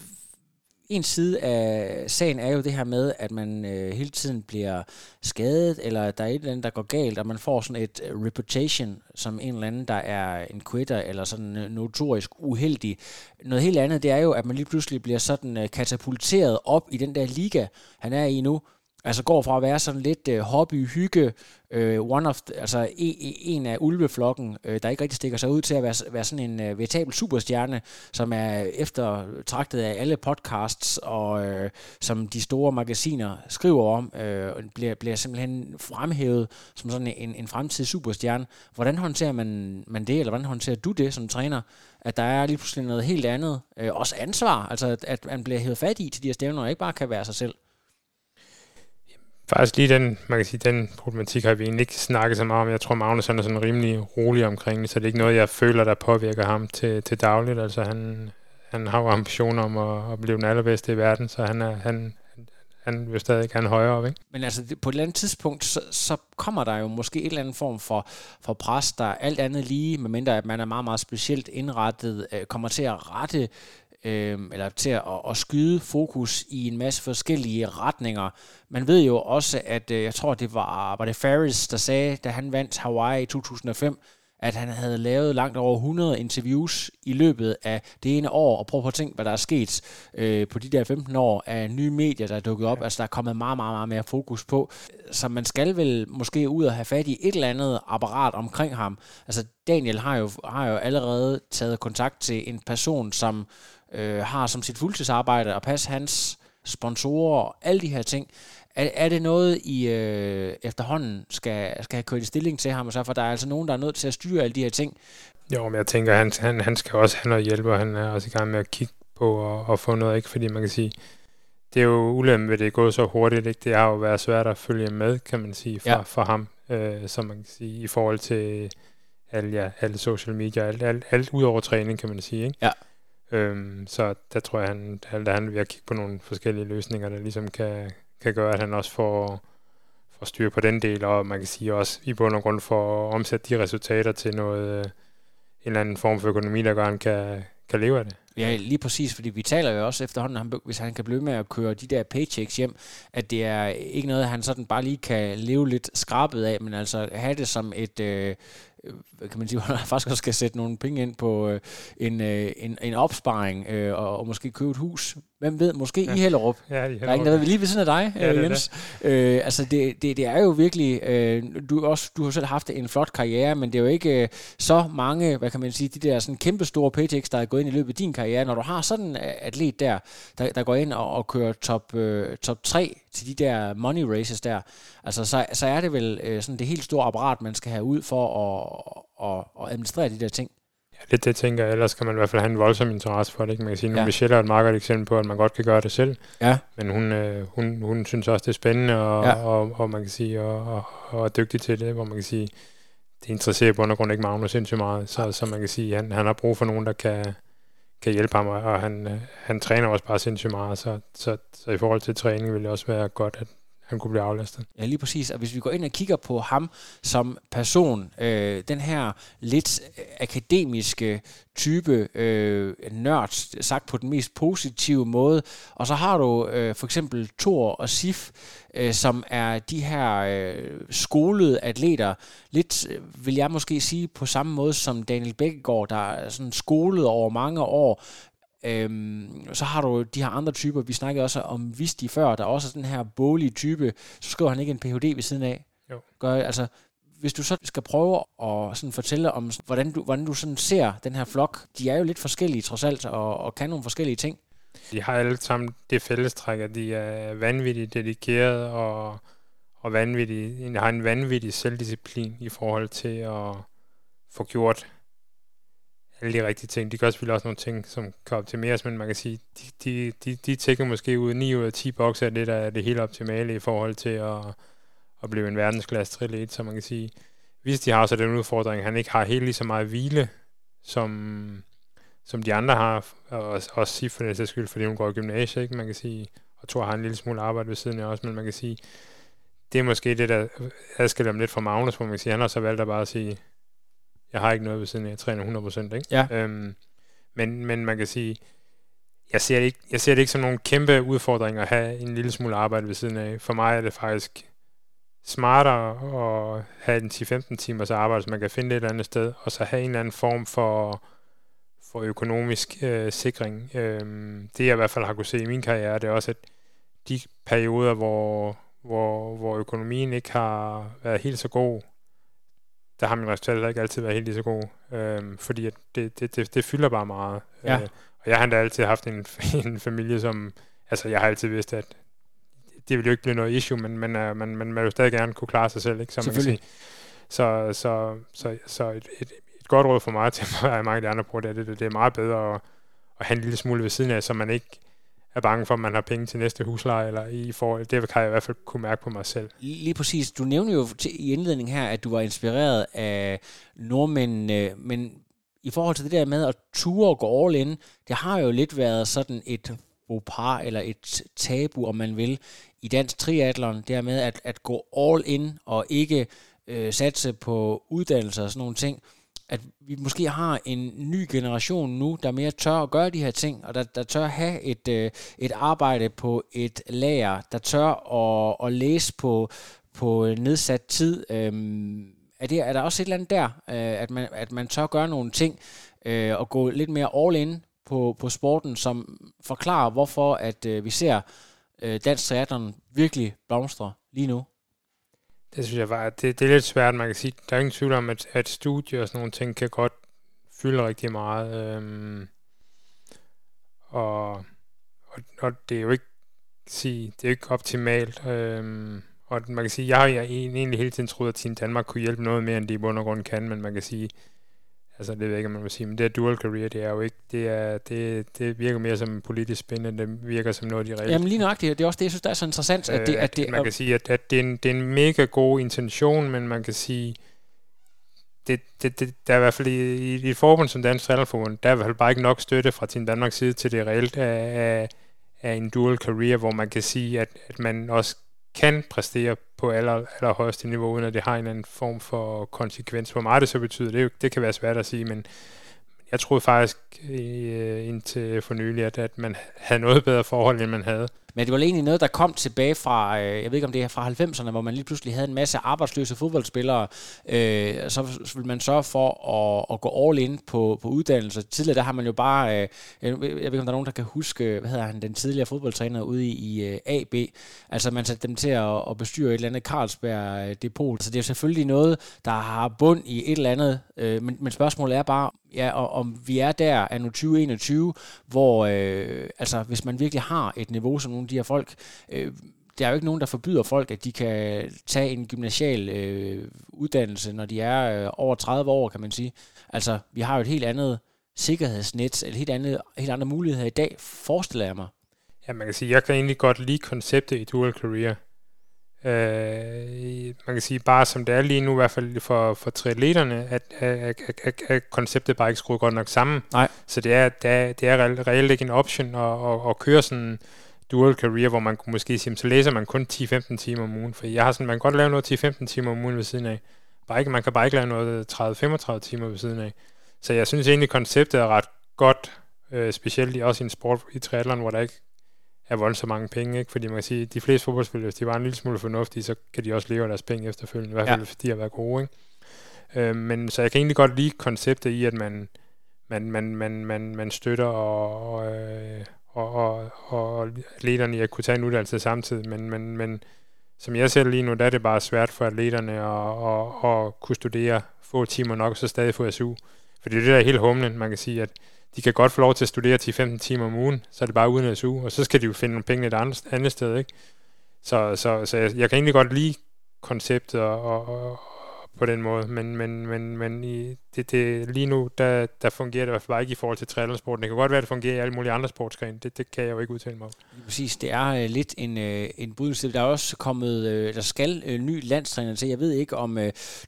en side af sagen er jo det her med, at man øh, hele tiden bliver skadet, eller der er et eller andet, der går galt, og man får sådan et øh, reputation som en eller anden, der er en quitter, eller sådan notorisk uheldig. Noget helt andet, det er jo, at man lige pludselig bliver sådan øh, katapulteret op i den der liga, han er i nu, Altså går fra at være sådan lidt uh, hobby, hygge, uh, one of, the, altså en, en af ulveflokken, uh, der ikke rigtig stikker sig ud til at være, være sådan en uh, veritabel superstjerne, som er eftertragtet af alle podcasts, og uh, som de store magasiner skriver om, uh, bliver, bliver simpelthen fremhævet som sådan en, en fremtidig superstjerne. Hvordan håndterer man, man det, eller hvordan håndterer du det som træner, at der er lige pludselig noget helt andet, uh, også ansvar, altså at, at man bliver hævet fat i til de her stævner, og ikke bare kan være sig selv? Faktisk lige den, man kan sige, den problematik har vi egentlig ikke snakket så meget om. Jeg tror, Magnus er sådan rimelig rolig omkring det, så det er ikke noget, jeg føler, der påvirker ham til, til dagligt. Altså han, han har jo ambitioner om at, at blive den allerbedste i verden, så han, er, han, han vil stadig gerne højere op, ikke? Men altså, på et eller andet tidspunkt, så, så kommer der jo måske en eller anden form for, for pres, der alt andet lige, medmindre at man er meget, meget specielt indrettet, øh, kommer til at rette øh, eller til at, at skyde fokus i en masse forskellige retninger. Man ved jo også, at øh, jeg tror, det var, var det Ferris, der sagde, da han vandt Hawaii i 2005, at han havde lavet langt over 100 interviews i løbet af det ene år, og prøv at tænke, hvad der er sket øh, på de der 15 år af nye medier, der er dukket op. Ja. Altså, der er kommet meget, meget, meget mere fokus på. Så man skal vel måske ud og have fat i et eller andet apparat omkring ham. Altså, Daniel har jo, har jo allerede taget kontakt til en person, som øh, har som sit fuldtidsarbejde at passe hans sponsorer og alle de her ting. Er, er det noget, I øh, efterhånden skal, skal have kørt i stilling til ham? Så for der er altså nogen, der er nødt til at styre alle de her ting. Jo, men jeg tænker, han, han, han skal også have noget hjælp, og han er også i gang med at kigge på og, og få noget, ikke? Fordi man kan sige, det er jo ulempe ved det er gået så hurtigt, ikke? Det har jo været svært at følge med, kan man sige, for, ja. for ham, øh, som man kan sige, i forhold til alle, ja, alle social media, alt, alt, alt ud over træning, kan man sige, ikke? Ja. Øhm, så der tror jeg, han, han, han at kigge på nogle forskellige løsninger, der ligesom kan, kan gøre, at han også får, får styr på den del, og man kan sige også i bund og grund for at omsætte de resultater til noget, øh, en eller anden form for økonomi, der gør, at han kan, kan leve af det. Ja, lige præcis, fordi vi taler jo også efterhånden, han, hvis han kan blive med at køre de der paychecks hjem, at det er ikke noget, han sådan bare lige kan leve lidt skrabet af, men altså have det som et, øh, kan man sige, hvor han faktisk også skal sætte nogle penge ind på øh, en, øh, en, en opsparing øh, og, og måske købe et hus. Hvem ved, måske ja. i Hellerup. Ja, i Hellerup. Der er ingen, der ved lige ved siden af dig, ja, øh, Jens. Det. Øh, altså, det, det, det er jo virkelig... Øh, du, også, du har selv haft en flot karriere, men det er jo ikke øh, så mange, hvad kan man sige, de der sådan kæmpe store paychecks, der er gået ind i løbet af din karriere. Når du har sådan en atlet der, der, der går ind og, og kører top, øh, top 3 til de der money races der, altså, så, så er det vel øh, sådan det helt store apparat, man skal have ud for at, at, at administrere de der ting. Ja, det, det tænker jeg. Ellers kan man i hvert fald have en voldsom interesse for det. Ikke? Man kan sige, at ja. Michelle er et meget godt eksempel på, at man godt kan gøre det selv. Ja. Men hun, øh, hun, hun synes også, det er spændende, og, ja. og, og, man kan sige, og, og, og er dygtig til det, hvor man kan sige, det interesserer på grund ikke Magnus sindssygt meget. Så, så man kan sige, han, han har brug for nogen, der kan, kan hjælpe ham, og han, øh, han træner også bare sindssygt meget. Så, så, så i forhold til træning vil det også være godt, at, han kunne blive aflastet. Ja, lige præcis. Og hvis vi går ind og kigger på ham som person, øh, den her lidt øh, akademiske type øh, nørd, sagt på den mest positive måde, og så har du øh, for eksempel Thor og Sif, øh, som er de her øh, skolede atleter, lidt øh, vil jeg måske sige på samme måde som Daniel Bækkegaard, der er sådan skolet over mange år, Øhm, så har du de her andre typer, vi snakkede også om Visti før, der er også den her bolige type, så skriver han ikke en Ph.D. ved siden af. Jo. Gør, altså, hvis du så skal prøve at sådan fortælle om, hvordan du, hvordan du sådan ser den her flok, de er jo lidt forskellige trods alt, og, og kan nogle forskellige ting. De har alle sammen det fællestræk, at de er vanvittigt dedikeret og, og vanvittigt, har en vanvittig selvdisciplin i forhold til at få gjort alle de rigtige ting. De gør selvfølgelig også nogle ting, som kan optimeres, men man kan sige, de, de, de, de tækker måske ud 9 ud af 10 bokser det, der er det helt optimale i forhold til at, at blive en verdensklasse trilet, så man kan sige, hvis de har så den udfordring, han ikke har helt lige så meget hvile, som, som de andre har, og også sige for det skyld, fordi hun går i gymnasiet, ikke? man kan sige, og tror har en lille smule arbejde ved siden af også, men man kan sige, det er måske det, der adskiller dem lidt fra Magnus, hvor man kan sige, han har så valgt at bare sige, jeg har ikke noget ved siden af, jeg træner 100%, ikke? Ja. Øhm, men, men man kan sige, jeg ser, det ikke, jeg ser det ikke som nogen kæmpe udfordring at have en lille smule arbejde ved siden af. For mig er det faktisk smartere at have en 10-15 timers arbejde, så man kan finde det et eller andet sted, og så have en eller anden form for, for økonomisk øh, sikring. Øhm, det jeg i hvert fald har kunne se i min karriere, det er også, at de perioder, hvor, hvor, hvor økonomien ikke har været helt så god, der har min resultat ikke altid været helt lige så god, øh, fordi at det, det, det, det fylder bare meget. Ja. Øh, og jeg har da altid haft en, en familie, som, altså jeg har altid vidst, at det vil jo ikke blive noget issue, men man, er, man, man, man vil stadig gerne kunne klare sig selv, ikke? Kan sige. Så, så, så, så et, et, et godt råd for mig til mig, mange af de andre bruger, det er, det, det er meget bedre at, at have en lille smule ved siden af, så man ikke er bange for, at man har penge til næste husleje, eller i forhold, det kan jeg i hvert fald kunne mærke på mig selv. Lige præcis. Du nævner jo til, i indledningen her, at du var inspireret af nordmændene, men i forhold til det der med at ture og gå all in, det har jo lidt været sådan et par eller et tabu, om man vil, i dansk triathlon, det med at, at gå all in og ikke øh, satse på uddannelse og sådan nogle ting at vi måske har en ny generation nu, der mere tør at gøre de her ting, og der, der tør have et, øh, et arbejde på et lager, der tør at, at læse på, på nedsat tid. Øhm, er, det, er der også et eller andet der, øh, at, man, at man tør gøre nogle ting øh, og gå lidt mere all in på, på sporten, som forklarer, hvorfor at øh, vi ser øh, dansk triathlon virkelig blomstre lige nu? Det synes jeg bare, det, det er lidt svært, man kan sige. Der er ingen tvivl om, at, at studier og sådan nogle ting kan godt fylde rigtig meget. Øhm, og, og, og, det er jo ikke sige, det er ikke optimalt. Øhm, og man kan sige, jeg har egentlig hele tiden troet, at Team Danmark kunne hjælpe noget mere, end de i bund og grund kan, men man kan sige, altså det ved jeg ikke, om man vil sige, men det er dual career, det er jo ikke, det, er, det, det virker mere som politisk spænd, end det virker som noget, de reelt. Jamen lige nøjagtigt, det er også det, jeg synes, der er så interessant, at det, at det Man kan sige, at, at det, er en, det er en mega god intention, men man kan sige, det, det, det, der er i hvert fald i, i et forbund som Dansk Trænerforbund, der er i hvert fald bare ikke nok støtte fra Team Danmarks side til det reelt af, af, af en dual career, hvor man kan sige, at, at man også kan præstere på aller, allerhøjeste niveau, uden at det har en eller anden form for konsekvens. Hvor meget det så betyder, det, det kan være svært at sige, men jeg troede faktisk øh, indtil for nylig, at, at man havde noget bedre forhold, end man havde. Men det var egentlig noget, der kom tilbage fra, øh, jeg ved ikke om det er fra 90'erne, hvor man lige pludselig havde en masse arbejdsløse fodboldspillere. Øh, så ville man sørge for at, at gå all in på, på uddannelse. Tidligere der har man jo bare, øh, jeg ved ikke om der er nogen, der kan huske, hvad hedder han, den tidligere fodboldtræner ude i, i øh, AB. Altså man satte dem til at, at bestyre et eller andet Carlsberg depot. Så det er selvfølgelig noget, der har bund i et eller andet. Øh, men, men spørgsmålet er bare, ja, og, om vi er der er nu 2021, hvor øh, altså, hvis man virkelig har et niveau som nogle af de her folk, øh, der er jo ikke nogen, der forbyder folk, at de kan tage en gymnasial øh, uddannelse, når de er øh, over 30 år, kan man sige. Altså, vi har jo et helt andet sikkerhedsnet, eller helt, andet, helt andre muligheder i dag, forestiller jeg mig. Ja, man kan sige, jeg kan egentlig godt lide konceptet i dual career. Øh, man kan sige, bare som det er lige nu, i hvert fald for, for triatleterne, at, at, at, at, at konceptet bare ikke skruet godt nok sammen. Nej. Så det er, det er, det er reelt ikke en option at, at, at køre sådan dual career, hvor man kunne måske sige, så læser man kun 10-15 timer om ugen. For jeg har sådan, man kan godt lave noget 10-15 timer om ugen ved siden af. Bare ikke, man kan bare ikke lave noget 30-35 timer ved siden af. Så jeg synes egentlig, konceptet er ret godt, øh, specielt også i en sport i triathlon, hvor der ikke er voldsomt mange penge, ikke? fordi man kan sige, at de fleste fodboldspillere, hvis de var en lille smule fornuftige, så kan de også leve af deres penge efterfølgende, i hvert fald ja. fordi de har været gode. Ikke? Øh, men så jeg kan egentlig godt lide konceptet i, at man, man, man, man, man, man støtter og, og, øh, og, og, og atleterne i at kunne tage en uddannelse samtidig, men, men, men som jeg ser lige nu, der er det bare svært for atleterne at, at, at kunne studere få timer nok, og så stadig få SU. For det er det, der er helt humlen. Man kan sige, at de kan godt få lov til at studere 10-15 timer om ugen, så er det bare uden SU, og så skal de jo finde nogle penge et andet, andet sted, ikke? Så, så, så jeg, jeg kan egentlig godt lide konceptet og, og, og på den måde, men, men, men, men i, det, det, lige nu, der, der fungerer det i hvert fald ikke i forhold til triathlonsporten. Det kan godt være, at det fungerer i alle mulige andre sportsgrene. Det, det kan jeg jo ikke udtale mig om. Præcis, det er uh, lidt en, uh, en brydelse. Der er også kommet, uh, der skal uh, ny landstræner til. Jeg ved ikke, om uh,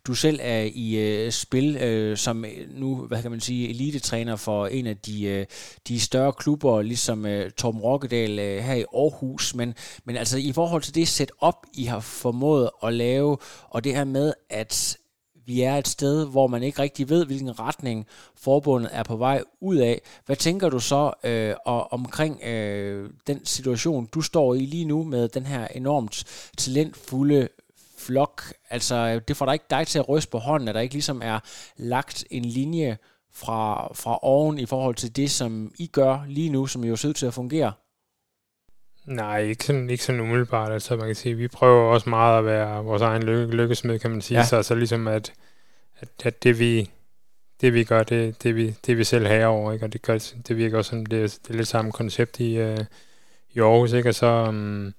du selv er i uh, spil uh, som nu, hvad kan man sige, elitetræner for en af de, uh, de større klubber, ligesom uh, Torben Rokkedal uh, her i Aarhus. Men, men altså i forhold til det setup, I har formået at lave, og det her med, at vi er et sted, hvor man ikke rigtig ved, hvilken retning forbundet er på vej ud af. Hvad tænker du så øh, og, omkring øh, den situation, du står i lige nu med den her enormt talentfulde flok? Altså, det får dig ikke dig til at ryste på hånden, at der ikke ligesom er lagt en linje fra, fra oven i forhold til det, som I gør lige nu, som jo ser ud til at fungere? Nej, ikke sådan, ikke sådan umiddelbart. Altså, man kan sige, vi prøver også meget at være vores egen lykke, lykkesmed, kan man sige. Ja. Så, så ligesom, at, at, at det, vi, det vi gør, det, det, vi, det vi selv har over, ikke? og det, gør, det virker også som, det, det er lidt samme koncept i, uh, i Aarhus, ikke? og så, um,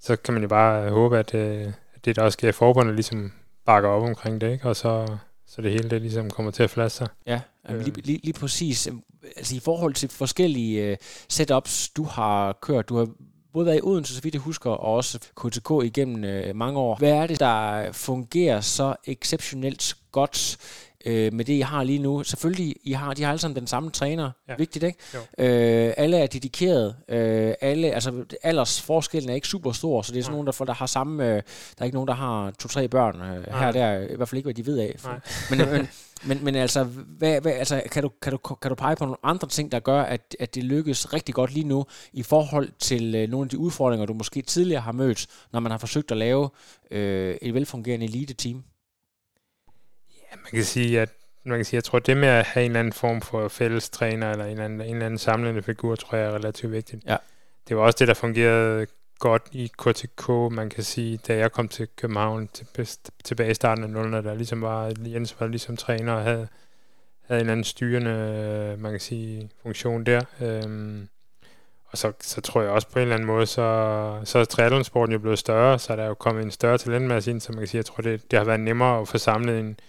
så kan man jo bare håbe, at, uh, at det, der også sker i forbundet, ligesom bakker op omkring det, ikke? og så, så det hele det ligesom kommer til at flaske sig. Ja, øh. lige, lige, lige præcis. Altså i forhold til forskellige uh, setups, du har kørt, du har både været i Odense, så vidt jeg husker, og også KTK igennem øh, mange år. Hvad er det, der fungerer så exceptionelt godt øh, med det, I har lige nu? Selvfølgelig, I har, de har alle sammen den samme træner. Ja. Vigtigt, ikke? Øh, alle er dedikeret. Øh, alle, altså, aldersforskellen er ikke super stor, så det er sådan Nej. nogen, der, der har samme... Øh, der er ikke nogen, der har to-tre børn øh, her og der. I hvert fald ikke, hvad de ved af. Men, men, men, men altså, hvad, hvad, altså kan, du, kan, du, kan du pege på nogle andre ting, der gør, at, at det lykkes rigtig godt lige nu, i forhold til øh, nogle af de udfordringer, du måske tidligere har mødt, når man har forsøgt at lave øh, et velfungerende elite-team? Ja, man kan sige, at man kan sige, jeg tror, det med at have en eller anden form for fælles træner, eller en eller anden, en eller anden samlende figur, tror jeg er relativt vigtigt. Ja. Det var også det, der fungerede godt i KTK, man kan sige, da jeg kom til København til, tilbage i starten af 0'erne, der ligesom var, Jens var ligesom træner og havde, havde en anden styrende, øh, man kan sige, funktion der. Øhm, og så, så tror jeg også på en eller anden måde, så, så er triathlonsporten jo blevet større, så der er jo kommet en større talentmasse ind, så man kan sige, jeg tror, det, det har været nemmere at få samlet en,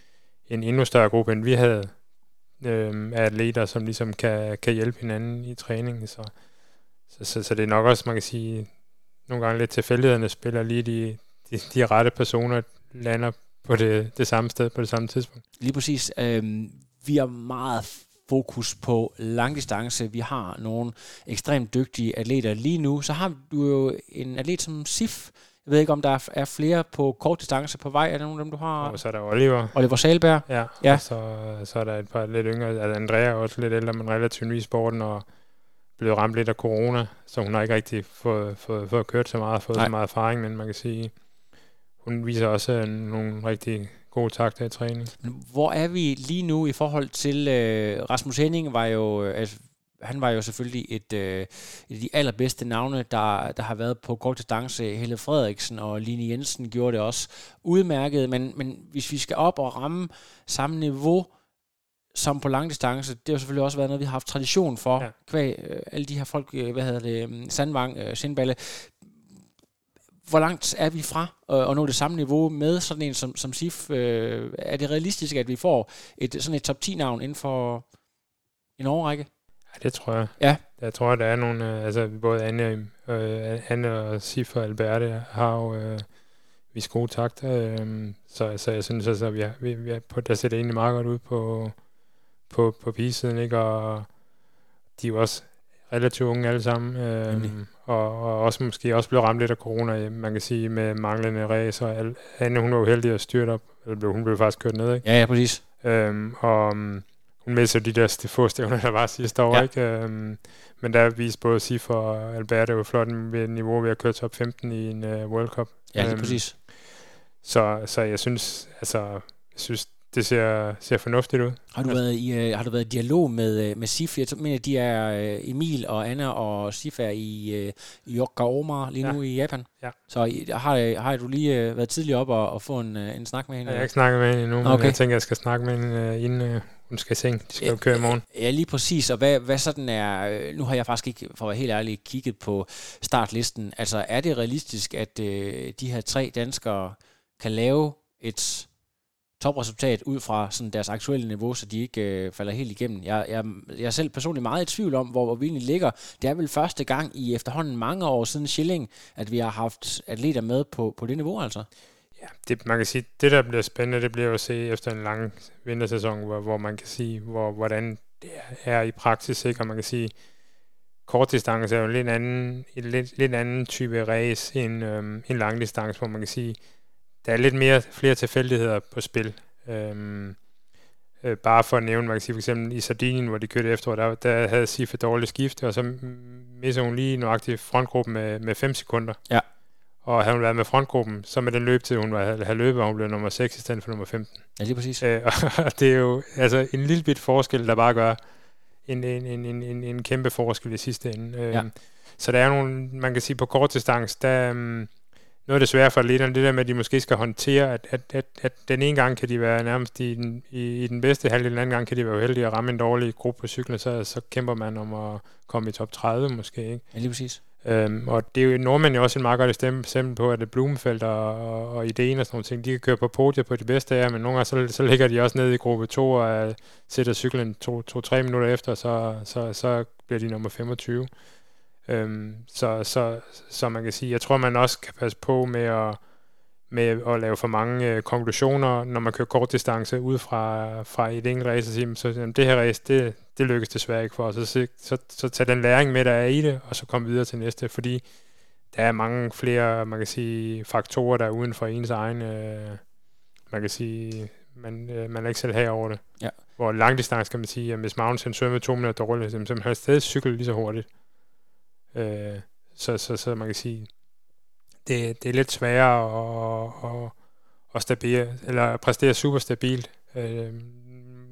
en endnu større gruppe, end vi havde øhm, af atleter, som ligesom kan, kan hjælpe hinanden i træningen. Så, så, så, så det er nok også, man kan sige, nogle gange lidt tilfældighederne spiller lige de, de, de rette personer lander på det, det samme sted på det samme tidspunkt. Lige præcis. Øhm, vi har meget fokus på langdistance. Vi har nogle ekstremt dygtige atleter lige nu. Så har du jo en atlet som Sif. Jeg ved ikke, om der er, er flere på kort distance på vej. Er der nogen af dem, du har? Og så er der Oliver. Oliver Salberg. Ja, Ja. og så, så er der et par lidt yngre. Altså Andrea er også lidt ældre, men relativt ny i sporten, og blevet ramt lidt af corona, så hun har ikke rigtig fået, fået, fået kørt så meget, fået Nej. så meget erfaring, men man kan sige, hun viser også øh, nogle rigtig gode takter i træning. Hvor er vi lige nu i forhold til... Øh, Rasmus Henning var jo... Øh, altså, han var jo selvfølgelig et, øh, et af de allerbedste navne, der, der har været på kort distance. Helle Frederiksen og Line Jensen gjorde det også udmærket, men, men hvis vi skal op og ramme samme niveau som på lang distance, det har jo selvfølgelig også været noget, vi har haft tradition for, ja. Kvæg øh, alle de her folk, øh, hvad hedder det, øh, Sandvang, øh, Sindballe. Hvor langt er vi fra øh, at nå det samme niveau med sådan en som, som SIF? Øh, er det realistisk, at vi får et, sådan et top 10-navn inden for en årrække? Ja, det tror jeg. Ja. Jeg tror, der er nogle, øh, altså både Anne, øh, Anne og Sif og Alberte har jo øh, vist gode takter, øh, så, så jeg synes, altså, vi er, vi, vi er på, der ser det egentlig meget godt ud på, på, på pigesiden, ikke? Og de er jo også relativt unge alle sammen, øh, Nemlig. og, og også måske også blevet ramt lidt af corona, man kan sige, med manglende race, og Al- Anne, hun var uheldig at styrt op, eller blev, hun blev faktisk kørt ned, ikke? Ja, ja, præcis. Øhm, og um, hun sig de der de få stævner, der var sidste år, Ja. ikke? Øhm, men der viste både Sif og Albert, det var flot ved niveau ved at køre top 15 i en uh, World Cup. Ja, lige Øhm, præcis. Så, så jeg synes, altså, jeg synes, det ser, ser fornuftigt ud. Har du, været i, øh, har du været i dialog med, øh, med SIF? Jeg mener, de er øh, Emil og Anna og SIF er i, øh, i Yokohama lige Ja. nu i Japan. Ja. Så har, har du lige øh, været tidligere op og, og få en, øh, en snak med hende? Jeg har ikke snakket med hende endnu, men Okay. jeg tænker, jeg skal snakke med hende, inden hun skal i seng. De skal jo køre i morgen. Ja, lige præcis. Og hvad, hvad sådan er... øh, Nu har jeg faktisk ikke, for at være helt ærlig, kigget på startlisten. Altså, er det realistisk, at øh, de her tre danskere kan lave et topresultat ud fra sådan deres aktuelle niveau, så de ikke øh, falder helt igennem. Jeg, jeg, jeg er selv personligt meget i tvivl om, hvor, hvor vi egentlig ligger. Det er vel første gang i efterhånden mange år siden Schilling, at vi har haft atleter med på, på det niveau, altså. Ja, det, man kan sige, det der bliver spændende, det bliver at se efter en lang vintersæson, hvor, hvor man kan sige, hvor, hvordan det er i praksis, ikke? og man kan sige, kortdistance er jo en lidt anden, en lidt, lidt anden type race end øhm, en langdistance, hvor man kan sige, der er lidt mere, flere tilfældigheder på spil. Øhm, øh, bare for at nævne, man kan sige for eksempel i Sardinien, hvor de kørte efter, der, der havde Sif et dårligt skifte, og så missede hun lige nøjagtigt frontgruppen med, med 5 sekunder. Ja. Og havde hun været med frontgruppen, så med den løbetid, hun var, havde løbet, var hun blev nummer 6 i stedet for nummer 15. Ja, lige præcis. Øh, og det er jo altså en lille bit forskel, der bare gør en, en, en, en, en, en kæmpe forskel i sidste ende. Øh, Ja. Så der er nogle, man kan sige på kort distance, der um, noget af det svære for atleterne, det der med, at de måske skal håndtere, at, at, at, at den ene gang kan de være nærmest i den, i, i den bedste halvdel, den anden gang kan de være uheldige at ramme en dårlig gruppe på cyklen, så, så kæmper man om at komme i top 30 måske. Ikke? Ja, lige præcis. Øhm, og det er jo nordmænd jo også en meget godt eksempel på, at det Blumenfeldt og, og, og ideen og sådan nogle ting, de kan køre på podiet på de bedste af, men nogle gange så, så ligger de også nede i gruppe 2 og uh, sætter cyklen 2-3 minutter efter, så, så, så bliver de nummer 25. Øhm, så, så, så man kan sige, jeg tror, man også kan passe på med at, med at lave for mange øh, konklusioner, når man kører kort distance ud fra, fra et enkelt race, og sige, så jamen, det her race, det, det lykkes desværre ikke for os. Så, så, så, så tag den læring med, der er i det, og så kom videre til næste, fordi der er mange flere, man kan sige, faktorer, der er uden for ens egen, øh, man kan sige, man, øh, man er ikke selv her over det. Ja. Hvor langdistance kan man sige, at hvis Magnus han svømmer to minutter dårligt, så han har stadig cyklet lige så hurtigt. Øh, så, så, så man kan sige, det, det er lidt sværere at, at, at, stabile, eller at præstere super stabilt. Øh,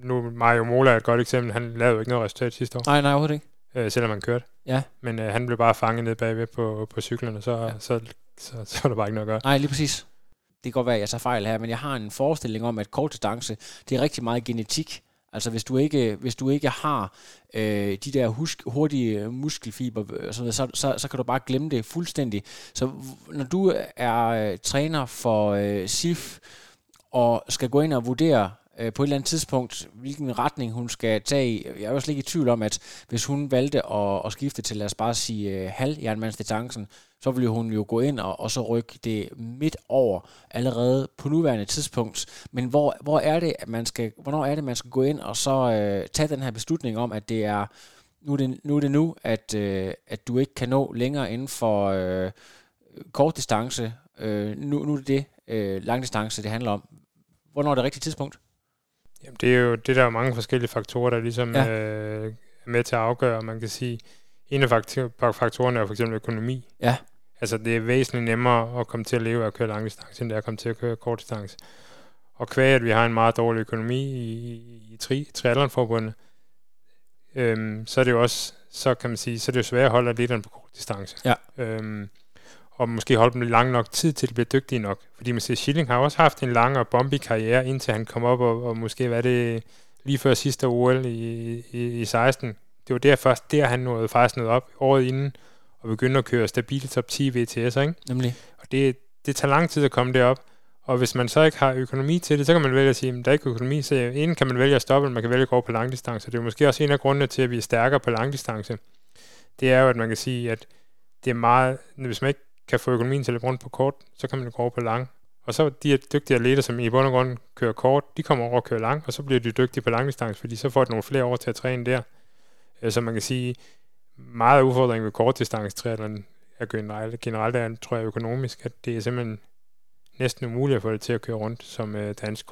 nu Mario Mola er et godt eksempel. Han lavede jo ikke noget resultat sidste år, Nej, nej, overhovedet ikke. øh, selvom han kørte. Ja. Men øh, han blev bare fanget ned bagved på, på cyklerne, så, Ja. så, så, så, så er der bare ikke noget at gøre. Nej, lige præcis. Det kan godt være, at jeg tager fejl her, men jeg har en forestilling om, at kort distance, det er rigtig meget genetik. Altså hvis du ikke, hvis du ikke har øh, de der husk, hurtige muskelfiber, øh, så, så, så, så kan du bare glemme det fuldstændig. Så når du er øh, træner for øh, SIF, og skal gå ind og vurdere øh, på et eller andet tidspunkt, hvilken retning hun skal tage i. Jeg er også ikke i tvivl om, at hvis hun valgte at, at skifte til, lad os bare sige, øh, halvjernmandsdistancen, så ville hun jo gå ind og, og så rykke det midt over allerede på nuværende tidspunkt. Men hvor, hvor er det, at man skal, hvornår er det, man skal gå ind og så øh, tage den her beslutning om, at det er nu er det nu, er det nu at, øh, at du ikke kan nå længere inden for øh, kort distance, Øh, nu, nu er det det øh, langdistance, det handler om. Hvornår er det rigtige tidspunkt? Jamen, det er jo det, der er mange forskellige faktorer, der ligesom ja. øh, er med til at afgøre. Man kan sige, en af faktorerne er for eksempel økonomi. Ja. Altså, det er væsentligt nemmere at komme til at leve af at køre langdistance, end det er at komme til at køre kortdistance. Og kvæg, at vi har en meget dårlig økonomi i, i, tri, triathlonforbundet, øhm, så er det jo også, så kan man sige, så er det jo svært at holde atleterne på kort distance. Ja. Øhm, og måske holde dem lang nok tid til at blive dygtige nok. Fordi man siger, Schilling har også haft en lang og bombi karriere, indtil han kom op og, og måske var det lige før sidste OL i, i, i 16. Det var der først, der han nåede faktisk noget op året inden, og begyndte at køre stabile top 10 VTS, ikke? Nemlig. Og det, det tager lang tid at komme derop. Og hvis man så ikke har økonomi til det, så kan man vælge at sige, at der er ikke økonomi, så inden kan man vælge at stoppe, man kan vælge at gå på langdistance. Det er måske også en af grundene til, at vi er stærkere på langdistance. Det er jo, at man kan sige, at det er meget, hvis man ikke kan få økonomien til at løbe rundt på kort, så kan man gå over på lang. Og så de dygtige atleter, som i bund og grund kører kort, de kommer over og kører lang, og så bliver de dygtige på langdistance, fordi så får de nogle flere år til at træne der. Øh, så man kan sige, meget af udfordringen ved kortdistance triathlon er generelt, generelt er, tror jeg, økonomisk, at det er simpelthen næsten umuligt at få det til at køre rundt som øh, dansk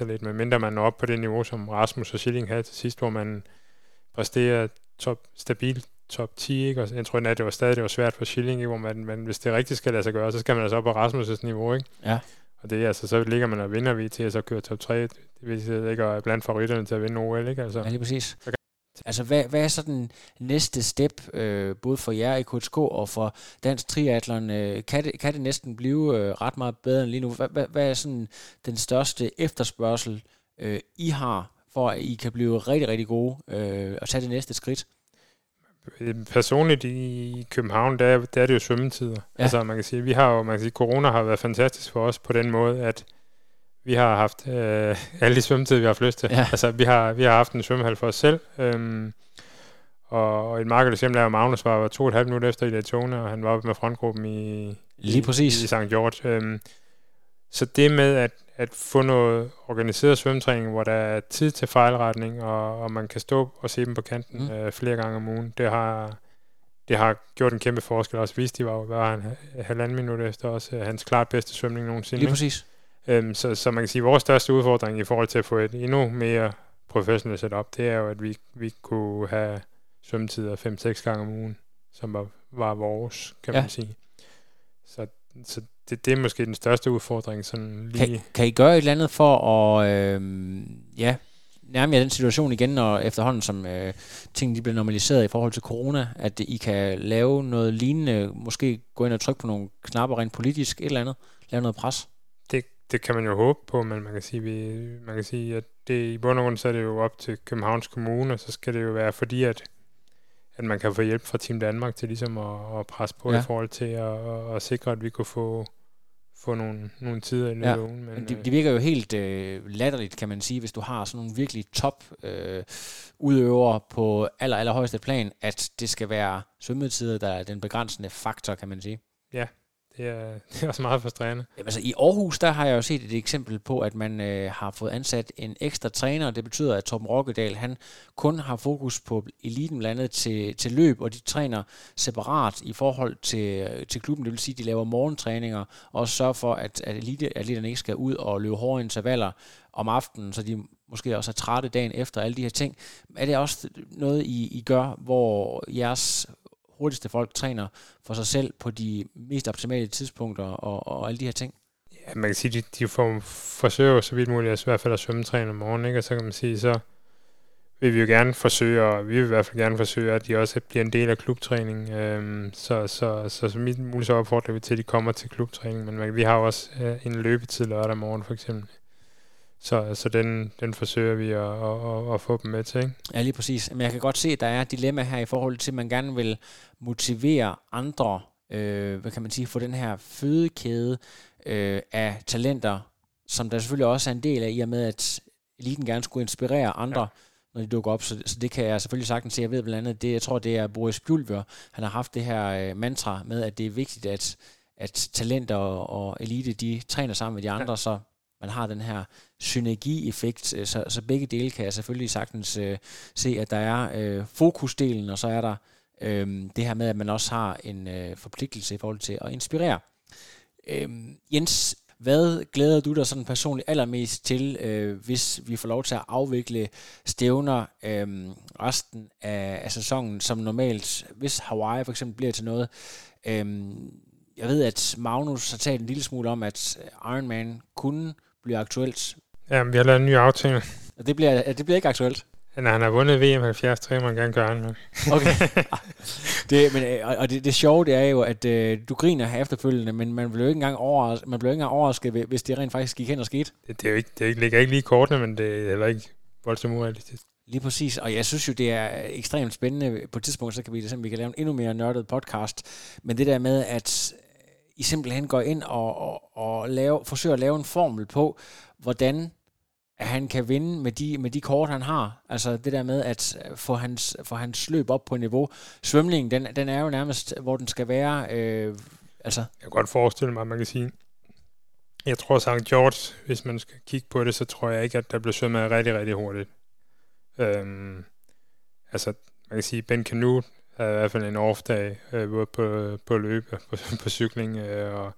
lidt, medmindre man når op på det niveau, som Rasmus og Schilling havde til sidst, hvor man præsterer top, stabil top 10, ikke? og jeg tror, at det var stadig det var svært for Schilling, ikke? hvor man, man, hvis det rigtigt skal lade sig gøre, så skal man altså op på Rasmus' niveau, ikke? Ja. Og det er altså, så ligger man og vinder vi til at så køre top 3, det vil sige, ikke er blandt favoritterne til at vinde OL, ikke? Altså. Ja, lige præcis. Altså, hvad, hvad er så den næste step, øh, både for jer i KTK og for Dansk Triathlon? Øh, kan, det, kan det næsten blive øh, ret meget bedre end lige nu? Hvad, hvad, hvad er sådan den største efterspørgsel, øh, I har, for at I kan blive rigtig, rigtig gode øh, og tage det næste skridt? Personligt i København, der, der er det jo svømmetider. Ja. Altså, man kan sige, vi har jo, man kan sige, corona har været fantastisk for os på den måde, at vi har haft øh, alle de svømmetider, vi har haft lyst til. Ja. Altså, vi har, vi har haft en svømmehal for os selv. Øhm, og, og et marked eksempel er, at Magnus var, var to og et halvt minutter efter i Daytona, og han var oppe med frontgruppen i, Lige præcis. i, i St. George. Øhm, så det med at, at få noget organiseret svømmetræning, hvor der er tid til fejlretning, og, og man kan stå og se dem på kanten mm. øh, flere gange om ugen, det har, det har gjort en kæmpe forskel. Også vist, de var jo var han halvanden minut efter også øh, hans klart bedste svømning nogensinde. Lige præcis. Øhm, så, så man kan sige, at vores største udfordring i forhold til at få et endnu mere professionelt setup, det er jo, at vi, vi kunne have svømmetider 5-6 gange om ugen, som var, var vores, kan ja. man sige. Så, så det, det er måske den største udfordring. Sådan lige. Kan, kan I gøre et eller andet for at øh, ja, nærme jer den situation igen, når efterhånden som øh, tingene bliver normaliseret i forhold til corona, at I kan lave noget lignende, måske gå ind og trykke på nogle knapper rent politisk, et eller andet, lave noget pres? det kan man jo håbe på, men man kan sige, vi, man kan sige at det, i bund og grund så er det jo op til Københavns Kommune, og så skal det jo være fordi, at, at man kan få hjælp fra Team Danmark til ligesom at, at presse på ja. i forhold til at, at, sikre, at vi kunne få, få nogle, nogle tider i løbet ja. ugen. Men, det, det virker jo helt øh, latterligt, kan man sige, hvis du har sådan nogle virkelig top øh, udøvere på aller, aller højeste plan, at det skal være svømmetider, der er den begrænsende faktor, kan man sige. Ja, det er, det er også meget frustrerende. Jamen, altså, I Aarhus, der har jeg jo set et eksempel på, at man øh, har fået ansat en ekstra træner, det betyder, at Torben Rokkedal, han kun har fokus på eliten blandt andet til, til løb, og de træner separat i forhold til, øh, til klubben. Det vil sige, at de laver morgentræninger, og sørger for, at, at eliteatleterne ikke skal ud og løbe hårde intervaller om aftenen, så de måske også er trætte dagen efter alle de her ting. Er det også noget, I, I gør, hvor jeres hurtigste folk træner for sig selv på de mest optimale tidspunkter og, og alle de her ting? Ja, man kan sige, de, de får, forsøger så vidt muligt altså i hvert fald at svømmetræne om morgenen, ikke? og så kan man sige, så vil vi jo gerne forsøge, og vi vil i hvert fald gerne forsøge, at de også bliver en del af klubtræning. Øhm, så, så, så, så mit muligt så opfordrer vi til, at de kommer til klubtræning, men man, vi har også øh, en løbetid lørdag morgen for eksempel. Så, så den, den forsøger vi at, at, at, at få dem med til. Ikke? Ja, lige præcis. Men jeg kan godt se, at der er et dilemma her i forhold til, at man gerne vil motivere andre, øh, hvad kan man sige, få den her fødekæde øh, af talenter, som der selvfølgelig også er en del af, i og med, at eliten gerne skulle inspirere andre, ja. når de dukker op. Så, så det kan jeg selvfølgelig sagtens se. Jeg ved blandt andet, det, jeg tror, det er Boris Bjulver. Han har haft det her øh, mantra med, at det er vigtigt, at, at talenter og, og elite, de træner sammen med de andre, ja. så man har den her synergieffekt, øh, så, så begge dele kan jeg selvfølgelig sagtens øh, se, at der er øh, fokusdelen, og så er der øh, det her med, at man også har en øh, forpligtelse i forhold til at inspirere. Øh, Jens, hvad glæder du dig sådan personligt allermest til, øh, hvis vi får lov til at afvikle stævner øh, resten af, af sæsonen som normalt? Hvis Hawaii for eksempel bliver til noget. Øh, jeg ved, at Magnus har talt en lille smule om, at Ironman kunne blive aktuelt. Ja, vi har lavet en ny aftale. Og det bliver, det bliver ikke aktuelt? Når han har vundet VM 73, 3, man gerne gøre Ironman. Okay. det, men, øh, og det, det sjove, det er jo, at øh, du griner her efterfølgende, men man bliver jo ikke engang overrasket, man bliver ikke engang overrasket, hvis det rent faktisk gik hen og skete. Det, det, er jo ikke, det ligger ikke lige i kortene, men det er heller ikke voldsomt urealistisk. Lige præcis, og jeg synes jo, det er ekstremt spændende. På et tidspunkt, så kan vi det vi kan lave en endnu mere nørdet podcast. Men det der med, at i simpelthen går ind og, og, og lave, forsøger at lave en formel på, hvordan at han kan vinde med de, med de kort, han har. Altså det der med at øh, få hans, få hans løb op på niveau. Svømningen, den, den er jo nærmest, hvor den skal være. Øh, altså. Jeg kan godt forestille mig, at man kan sige, jeg tror St. George, hvis man skal kigge på det, så tror jeg ikke, at der bliver svømmet rigtig, rigtig hurtigt. Øhm, altså, man kan sige, Ben Canute havde i hvert fald en off-dag, øh, både på, på løb og på, på cykling, øh, og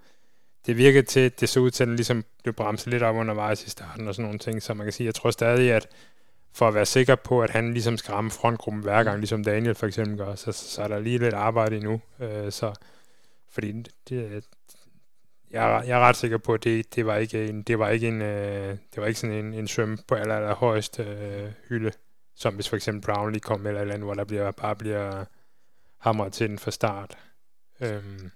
det virkede til, det så ud til, at den ligesom blev bremset lidt op undervejs i starten og sådan nogle ting, så man kan sige, jeg tror stadig, at for at være sikker på, at han ligesom skal ramme frontgruppen hver gang, ligesom Daniel for eksempel gør, så, så er der lige lidt arbejde endnu. Øh, så, fordi det, jeg, jeg er ret sikker på, at det, det var ikke en, det var ikke en, øh, det var ikke sådan en, en svøm på aller, aller højeste øh, hylde, som hvis for eksempel Brownlee kom eller et eller andet, hvor der bliver, bare bliver hamret til den fra start. Øhm,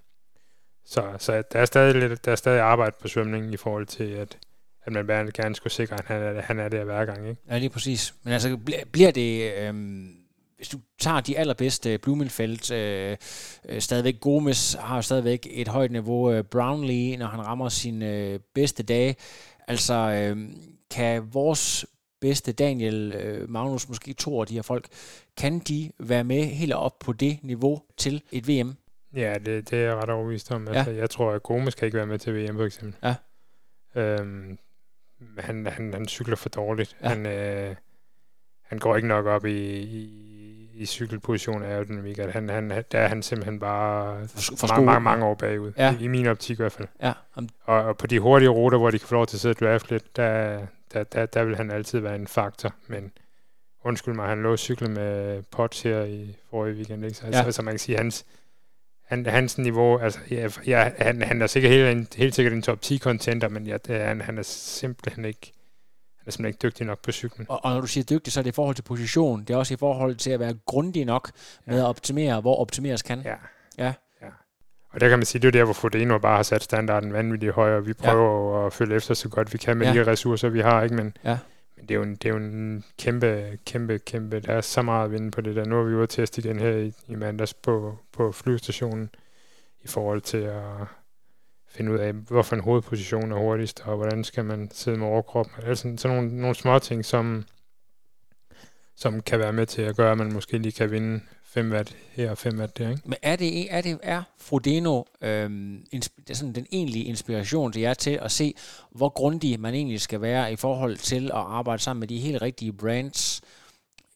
så, så der er stadig lidt, der er stadig arbejde på svømningen i forhold til, at, at man gerne skulle sikre, at han er, han er der hver gang. Ikke? Ja, lige præcis. Men altså, bliver det... Øhm hvis du tager de allerbedste, Blumenfeldt, øh, øh, stadigvæk Gomes har stadigvæk et højt niveau, øh, Brownlee, når han rammer sine øh, bedste dage. Altså, øh, kan vores bedste Daniel, øh, Magnus, måske to af de her folk, kan de være med helt op på det niveau til et VM? Ja, det, det er jeg ret overbevist om. Altså, jeg tror, at Gomes kan ikke være med til VM, for eksempel. Ja. Øhm, han, han, han cykler for dårligt. Ja. Han, øh, han går ikke nok op i, i, i cykelposition af aerodynamik. At han, han, der er han simpelthen bare for, for mange, mange, mange år bagud. Ja. I, I min optik i hvert fald. Ja. Og, og på de hurtige ruter, hvor de kan få lov til at sidde og draft lidt, der, der, der, der vil han altid være en faktor. Men undskyld mig, han lå og cykle med Potts her i forrige weekend. Ikke? Så, ja. altså, man kan sige, hans, han, hans niveau, altså, ja, ja, han, han er sikkert helt, helt sikkert en top 10 contender, men ja, det, han, han er simpelthen ikke han er simpelthen ikke dygtig nok på cyklen. Og, og når du siger dygtig, så er det i forhold til position. Det er også i forhold til at være grundig nok med ja. at optimere, hvor optimeres kan. Ja. ja. ja. Og der kan man sige, det er der, hvor Fodeno bare har sat standarden vanvittigt højere. Vi prøver ja. at følge efter så godt vi kan med ja. de ressourcer, vi har. ikke, Men, ja. men det, er jo en, det er jo en kæmpe, kæmpe, kæmpe... Der er så meget at vinde på det der. Nu har vi jo testet igen her i, i mandags på, på flyvestationen i forhold til at finde ud af, hvorfor en hovedposition er hurtigst, og hvordan skal man sidde med overkroppen. Altså sådan, sådan nogle, nogle små ting, som, som kan være med til at gøre, at man måske lige kan vinde 5 watt her og 5 watt der. Ikke? Men er det, er det er Frodeno øhm, det er sådan den egentlige inspiration til jer til at se, hvor grundig man egentlig skal være i forhold til at arbejde sammen med de helt rigtige brands,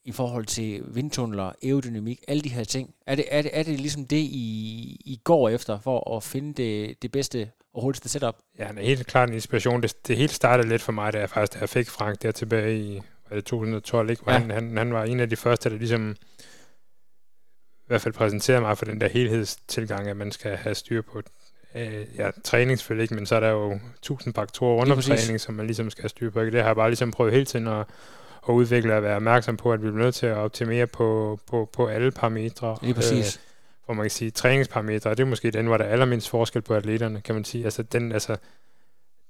i forhold til vindtunneler, aerodynamik, alle de her ting? Er det, er det, er det ligesom det, I, I går efter for at finde det, det bedste og hurtigste setup? Ja, det er helt klart en inspiration. Det, det hele startede lidt for mig, da jeg faktisk da jeg fik Frank der tilbage i var det 2012, ikke? Hvor ja. han, han, han var en af de første, der ligesom i hvert fald præsenterede mig for den der helhedstilgang, at man skal have styr på øh, ja, træning selvfølgelig ikke, men så er der jo tusind faktorer om træning, som man ligesom skal have styr på. Ikke? Det har jeg bare ligesom prøvet hele tiden at, og være opmærksom på, at vi bliver nødt til at optimere på, på, på alle parametre. Lige præcis. Øh, hvor man kan sige, træningsparametre, det er måske den, hvor der er allermindst forskel på atleterne, kan man sige. Altså den, altså,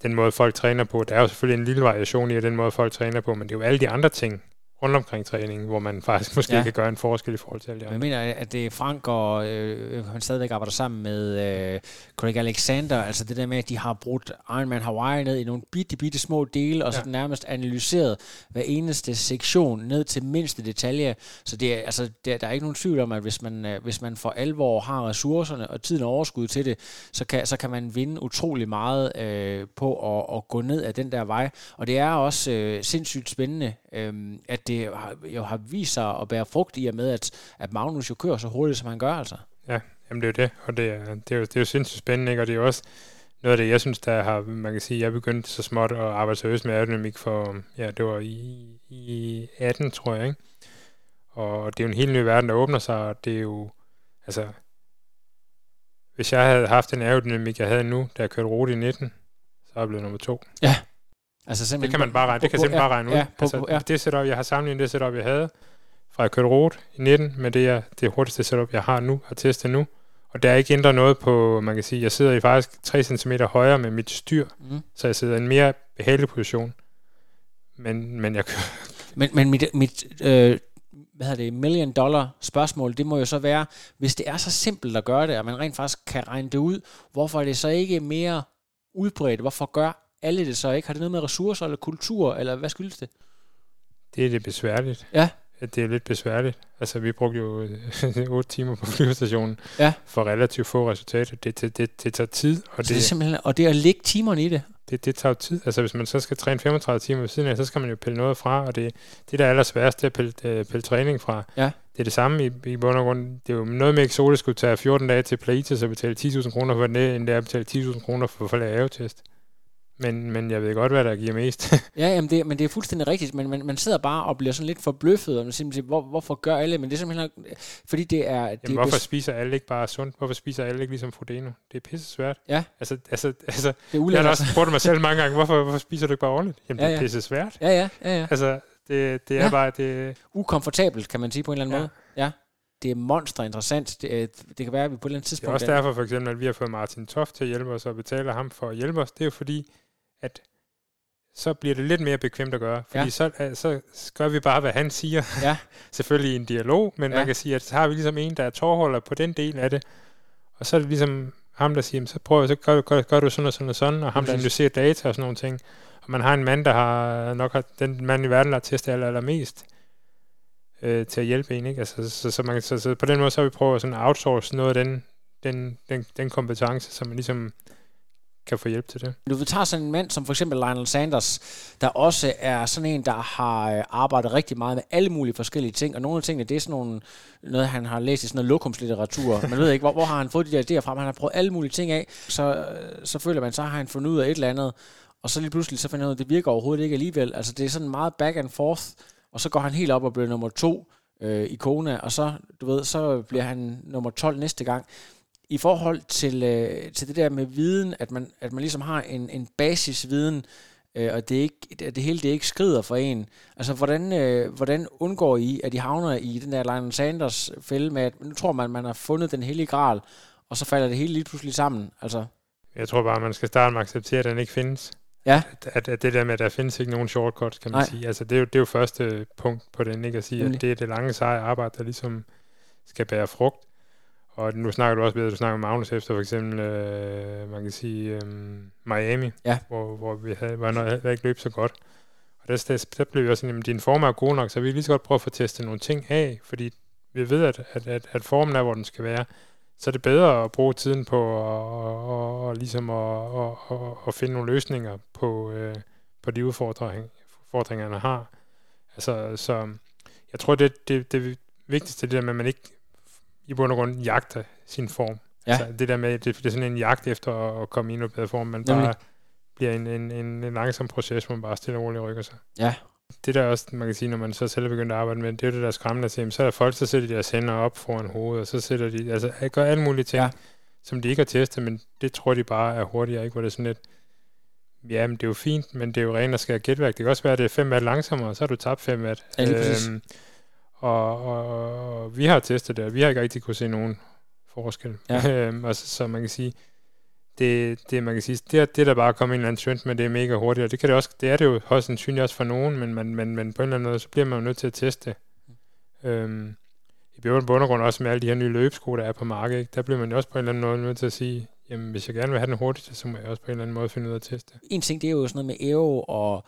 den måde, folk træner på, der er jo selvfølgelig en lille variation i den måde, folk træner på, men det er jo alle de andre ting, rundt omkring træningen, hvor man faktisk måske ja. kan gøre en forskel i forhold til alle Jeg mener, at det er Frank og øh, han stadigvæk arbejder sammen med øh, Craig Alexander, altså det der med, at de har brugt Ironman Hawaii ned i nogle bitte, bitte små dele, og ja. så nærmest analyseret hver eneste sektion ned til mindste detalje. Så det er, altså, det, der er ikke nogen tvivl om, at hvis man, øh, hvis man for alvor har ressourcerne og tiden og overskud til det, så kan, så kan man vinde utrolig meget øh, på at, at gå ned ad den der vej. Og det er også øh, sindssygt spændende, øh, at det har, jo har vist sig at bære frugt i og med, at, at Magnus jo kører så hurtigt, som han gør, altså. Ja, jamen det er jo det, og det er, det er, jo, det er jo sindssygt spændende, ikke? og det er jo også, noget af det, jeg synes, der har, man kan sige, jeg begyndte så småt at arbejde seriøst med aerodynamik for, ja, det var i, i 18, tror jeg, ikke? Og det er jo en helt ny verden, der åbner sig, og det er jo, altså, hvis jeg havde haft den aerodynamik, jeg havde nu, da jeg kørte rute i 19, så er jeg blevet nummer to. Ja. Altså det kan man bare regne, det kan på, simpelthen bare regne ud. Ja, på, altså, ja. det setup, jeg har sammenlignet det setup, jeg havde, fra jeg kørte rute i 19, med det, jeg, det hurtigste setup, jeg har nu, har testet nu. Og der er ikke ændret noget på, man kan sige, jeg sidder i faktisk 3 cm højere med mit styr, mm. så jeg sidder i en mere behagelig position. Men, men jeg kører... Men, men mit, mit øh, hvad hedder det, million dollar spørgsmål, det må jo så være, hvis det er så simpelt at gøre det, og man rent faktisk kan regne det ud, hvorfor er det så ikke mere udbredt? Hvorfor gør alle det så ikke? Har det noget med ressourcer eller kultur, eller hvad skyldes det? Det er det besværligt. Ja. At det er lidt besværligt. Altså, vi brugte jo 8 timer på flyvestationen ja. for relativt få resultater. Det, det, det, det tager tid. Og det, det er simpelthen, og det at lægge timerne i det? Det, det tager tid. Altså, hvis man så skal træne 35 timer ved siden af, så skal man jo pille noget fra, og det, det der er allersværest, det er at pille, øh, pille træning fra. Ja. Det er det samme i, i bund og grund. Det er jo noget med, at Sole skulle tage 14 dage til Plaitis og betale 10.000 kroner for det, end det er at betale 10.000 kroner for, for at lave test men, men jeg ved godt, hvad der giver mest. ja, jamen det, men det er fuldstændig rigtigt, men man, man sidder bare og bliver sådan lidt forbløffet, og man simpelthen hvor, hvorfor gør alle, men det er simpelthen, fordi det er... Jamen, det hvorfor spiser alle ikke bare sundt? Hvorfor spiser alle ikke ligesom Frodeno? Det er pisse svært. Ja. Altså, altså, altså det er jeg har også spurgt mig selv mange gange, hvorfor, hvorfor spiser du ikke bare ordentligt? Jamen, ja, ja. det er pisse svært. Ja, ja, ja, ja. Altså, det, det er ja. bare... Det... Ukomfortabelt, kan man sige på en eller anden ja. måde. Ja det er monster interessant. Det, det kan være, at vi på et eller andet tidspunkt... Det er også derfor for eksempel, at vi har fået Martin Toft til at hjælpe os og betaler ham for at hjælpe os. Det er jo fordi, at så bliver det lidt mere bekvemt at gøre. Fordi ja. så, så gør vi bare, hvad han siger. Ja. Selvfølgelig i en dialog, men ja. man kan sige, at så har vi ligesom en, der er tårholder på den del af det. Og så er det ligesom ham, der siger, så prøver så gør, gør, gør du sådan og sådan og sådan, og ham, der analyserer data og sådan nogle ting. Og man har en mand, der har nok har, den mand i verden, der har testet aller, allermest øh, til at hjælpe en. Ikke? Altså, så, så, man, så, så, på den måde, så har vi prøvet at sådan outsource noget af den, den, den, den kompetence, som man ligesom kan få hjælp til det. Du vil tage sådan en mand som for eksempel Lionel Sanders, der også er sådan en, der har øh, arbejdet rigtig meget med alle mulige forskellige ting, og nogle af tingene, det er sådan nogle, noget, han har læst i sådan noget lokumslitteratur. Man ved ikke, hvor, hvor har han fået de der idéer fra, han har prøvet alle mulige ting af, så, øh, så føler man, så har han fundet ud af et eller andet, og så lige pludselig så finder han ud af, at det virker overhovedet ikke alligevel. Altså det er sådan meget back and forth, og så går han helt op og bliver nummer to øh, i Kona, og så, du ved, så bliver han nummer 12 næste gang i forhold til, øh, til det der med viden, at man, at man ligesom har en, en basisviden, øh, og det, er ikke, det, hele det ikke skrider for en. Altså, hvordan, øh, hvordan undgår I, at I havner i den der Lionel Sanders fælde med, at nu tror man, man har fundet den hellige gral, og så falder det hele lige pludselig sammen? Altså. Jeg tror bare, man skal starte med at acceptere, at den ikke findes. Ja. At, at, at det der med, at der findes ikke nogen shortcuts, kan man Nej. sige. Altså, det er, jo, det er jo første punkt på den, ikke? At sige, Nemlig. at det er det lange, seje arbejde, der ligesom skal bære frugt. Og nu snakker du også ved, at du snakker om Magnus efter for eksempel, øh, man kan sige, øh, Miami, ja. hvor, hvor vi havde, var noget, der ikke løb så godt. Og der, der, der blev vi også sådan, at din form er god nok, så vi lige så godt prøve at få testet nogle ting af, fordi vi ved, at, at, at, at formen er, hvor den skal være. Så er det bedre at bruge tiden på at, og, og ligesom at, og, og, og finde nogle løsninger på, øh, på de udfordringer, udfordringer, har. Altså, så jeg tror, det, det, det vigtigste det der med, at man ikke i bund og grund jagter sin form. Ja. Altså det der med, det, det er sådan en jagt efter at komme i noget bedre form, man bare bliver en, en, en, en langsom proces, hvor man bare stille og roligt rykker sig. Ja. Det der også, man kan sige, når man så selv er begyndt at arbejde med, det er jo det der skræmmende til, så er der folk, der sætter deres hænder op foran hovedet, og så sætter de, altså gør alle mulige ting, ja. som de ikke har testet, men det tror de bare er hurtigere, ikke? Hvor det er sådan lidt, ja, men det er jo fint, men det er jo rent at skal gætværk. Det kan også være, at det er 5 watt langsommere, så har du tabt 5 watt. Ja, øhm, og, og, og vi har testet det, og vi har ikke rigtig kunne se nogen forskel. Ja. øhm, og så, man kan sige, det, det, man kan sige, det, er, det der bare kommet en eller anden trend med, det er mega hurtigt, og det, kan det, også, det er det jo højst sandsynligt også for nogen, men, men, men, men på en eller anden måde, så bliver man jo nødt til at teste det. Øhm, I bund og grund også med alle de her nye løbesko, der er på markedet, ikke? der bliver man jo også på en eller anden måde nødt til at sige, jamen hvis jeg gerne vil have den hurtigt, så må jeg også på en eller anden måde finde ud af at teste. En ting, det er jo sådan noget med Aero og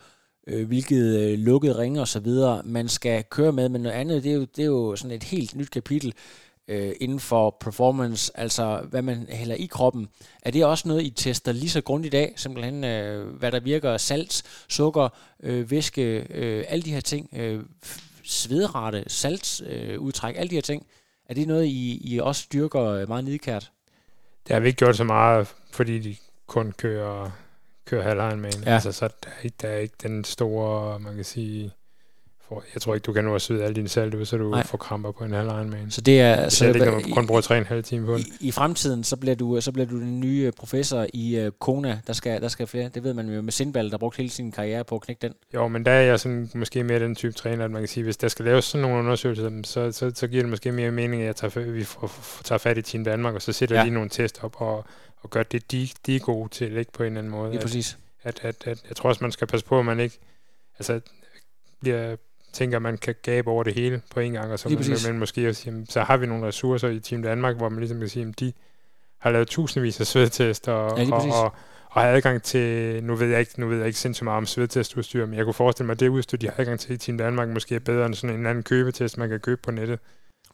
øh, hvilket øh, lukket ring og så videre, man skal køre med, men noget andet, det er jo, det er jo sådan et helt nyt kapitel øh, inden for performance, altså hvad man hælder i kroppen. Er det også noget, I tester lige så grundigt i dag, simpelthen øh, hvad der virker, salt, sukker, øh, væske, øh, alle de her ting, øh, svedrate, saltudtræk, øh, udtræk, alle de her ting, er det noget, I, I også styrker øh, meget nidkært? Det har vi ikke gjort så meget, fordi de kun kører, kører halvlejen med Ja. Altså, så der er, ikke, der er ikke den store, man kan sige... For, jeg tror ikke, du kan nå at svede alle dine salt ud, så du Nej. får kramper på en halvlejen med Så det er... Så Så det ikke, man kun bruger tre en halv time på det. i, I fremtiden, så bliver du, så bliver du den nye professor i uh, Kona. Der skal, der skal flere. Det ved man jo med Sindball, der brugte hele sin karriere på at knække den. Jo, men der er jeg sådan, måske mere den type træner, at man kan sige, hvis der skal laves sådan nogle undersøgelser, så, så, så giver det måske mere mening, at jeg tager, vi får, tager fat i Team Danmark, og så sætter ja. lige nogle test op, og, og gør det, de, de er gode til, ikke på en eller anden måde. Lige At, præcis. at, at, at, jeg tror også, man skal passe på, at man ikke altså, bliver, tænker, at man kan gabe over det hele på en gang, og så præcis. men måske også, jamen, så har vi nogle ressourcer i Team Danmark, hvor man ligesom kan sige, at de har lavet tusindvis af svedtest, og, Ja, og, og, og har adgang til, nu ved jeg ikke, nu ved jeg ikke sindssygt meget om svedtestudstyr, men jeg kunne forestille mig, at det udstyr, de har adgang til i Team Danmark, måske er bedre end sådan en anden købetest, man kan købe på nettet.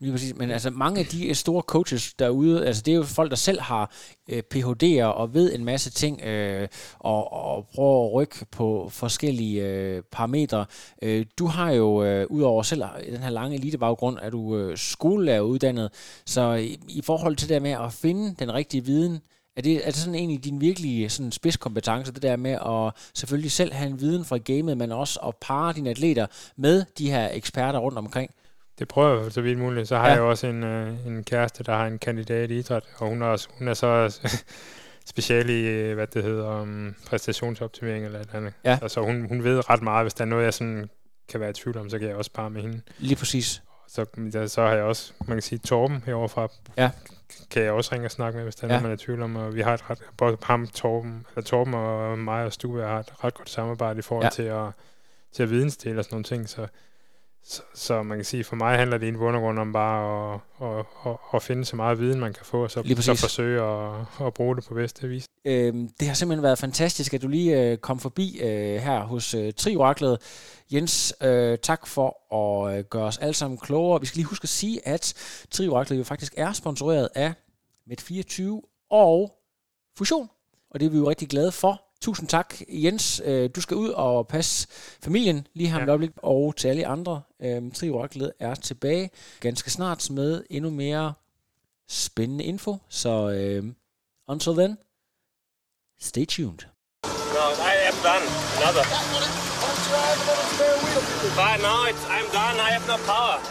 Lige præcis. Men altså mange af de øh, store coaches derude, altså det er jo folk, der selv har øh, PhD'er og ved en masse ting, øh, og, og prøver at rykke på forskellige øh, parametre. Øh, du har jo, øh, udover selv den her lange elitebaggrund, er du øh, skolelærer uddannet, så i, i forhold til det der med at finde den rigtige viden, er det, er det sådan egentlig din virkelige sådan spidskompetence, det der med at selvfølgelig selv have en viden fra gamet, men også at parre dine atleter med de her eksperter rundt omkring? Det prøver jeg så vidt muligt. Så har Ja. ja. jeg jo også en, øh, en kæreste, der har en kandidat i idræt, og hun er, også, hun er så special i, øh, hvad det hedder, um, præstationsoptimering eller et eller andet. Ja. Altså hun, hun ved ret meget. Hvis der er noget, jeg sådan kan være i tvivl om, så kan jeg også bare med hende. Lige præcis. Så, der, så har jeg også, man kan sige, Torben herovre fra, Ja. kan jeg også ringe og snakke med, hvis der er Ja. ja. noget, man er i tvivl om. Og vi har et ret, både ham, Torben, eller Torben og mig og Stue har et ret godt samarbejde i forhold Ja. ja. til at, til at vidensdele og sådan nogle ting. Så, så, så man kan sige, for mig handler det i en undergrund om bare at, at, at, at finde så meget viden, man kan få, og så, så forsøge at, at bruge det på bedste vis. Øhm, det har simpelthen været fantastisk, at du lige øh, kom forbi øh, her hos øh, Trioraklet. Jens, øh, tak for at øh, gøre os alle sammen klogere. Vi skal lige huske at sige, at Trioraklet jo faktisk er sponsoreret af Med24 og Fusion. Og det er vi jo rigtig glade for. Tusind tak, Jens. Øh, du skal ud og passe familien lige her ja. Ja. et øjeblik. Og til alle andre, øh, Trioraklet er tilbage ganske snart med endnu mere spændende info. Så øh, until then, Stay tuned. No, I am done. Another. But now it's, I'm done. I have no power.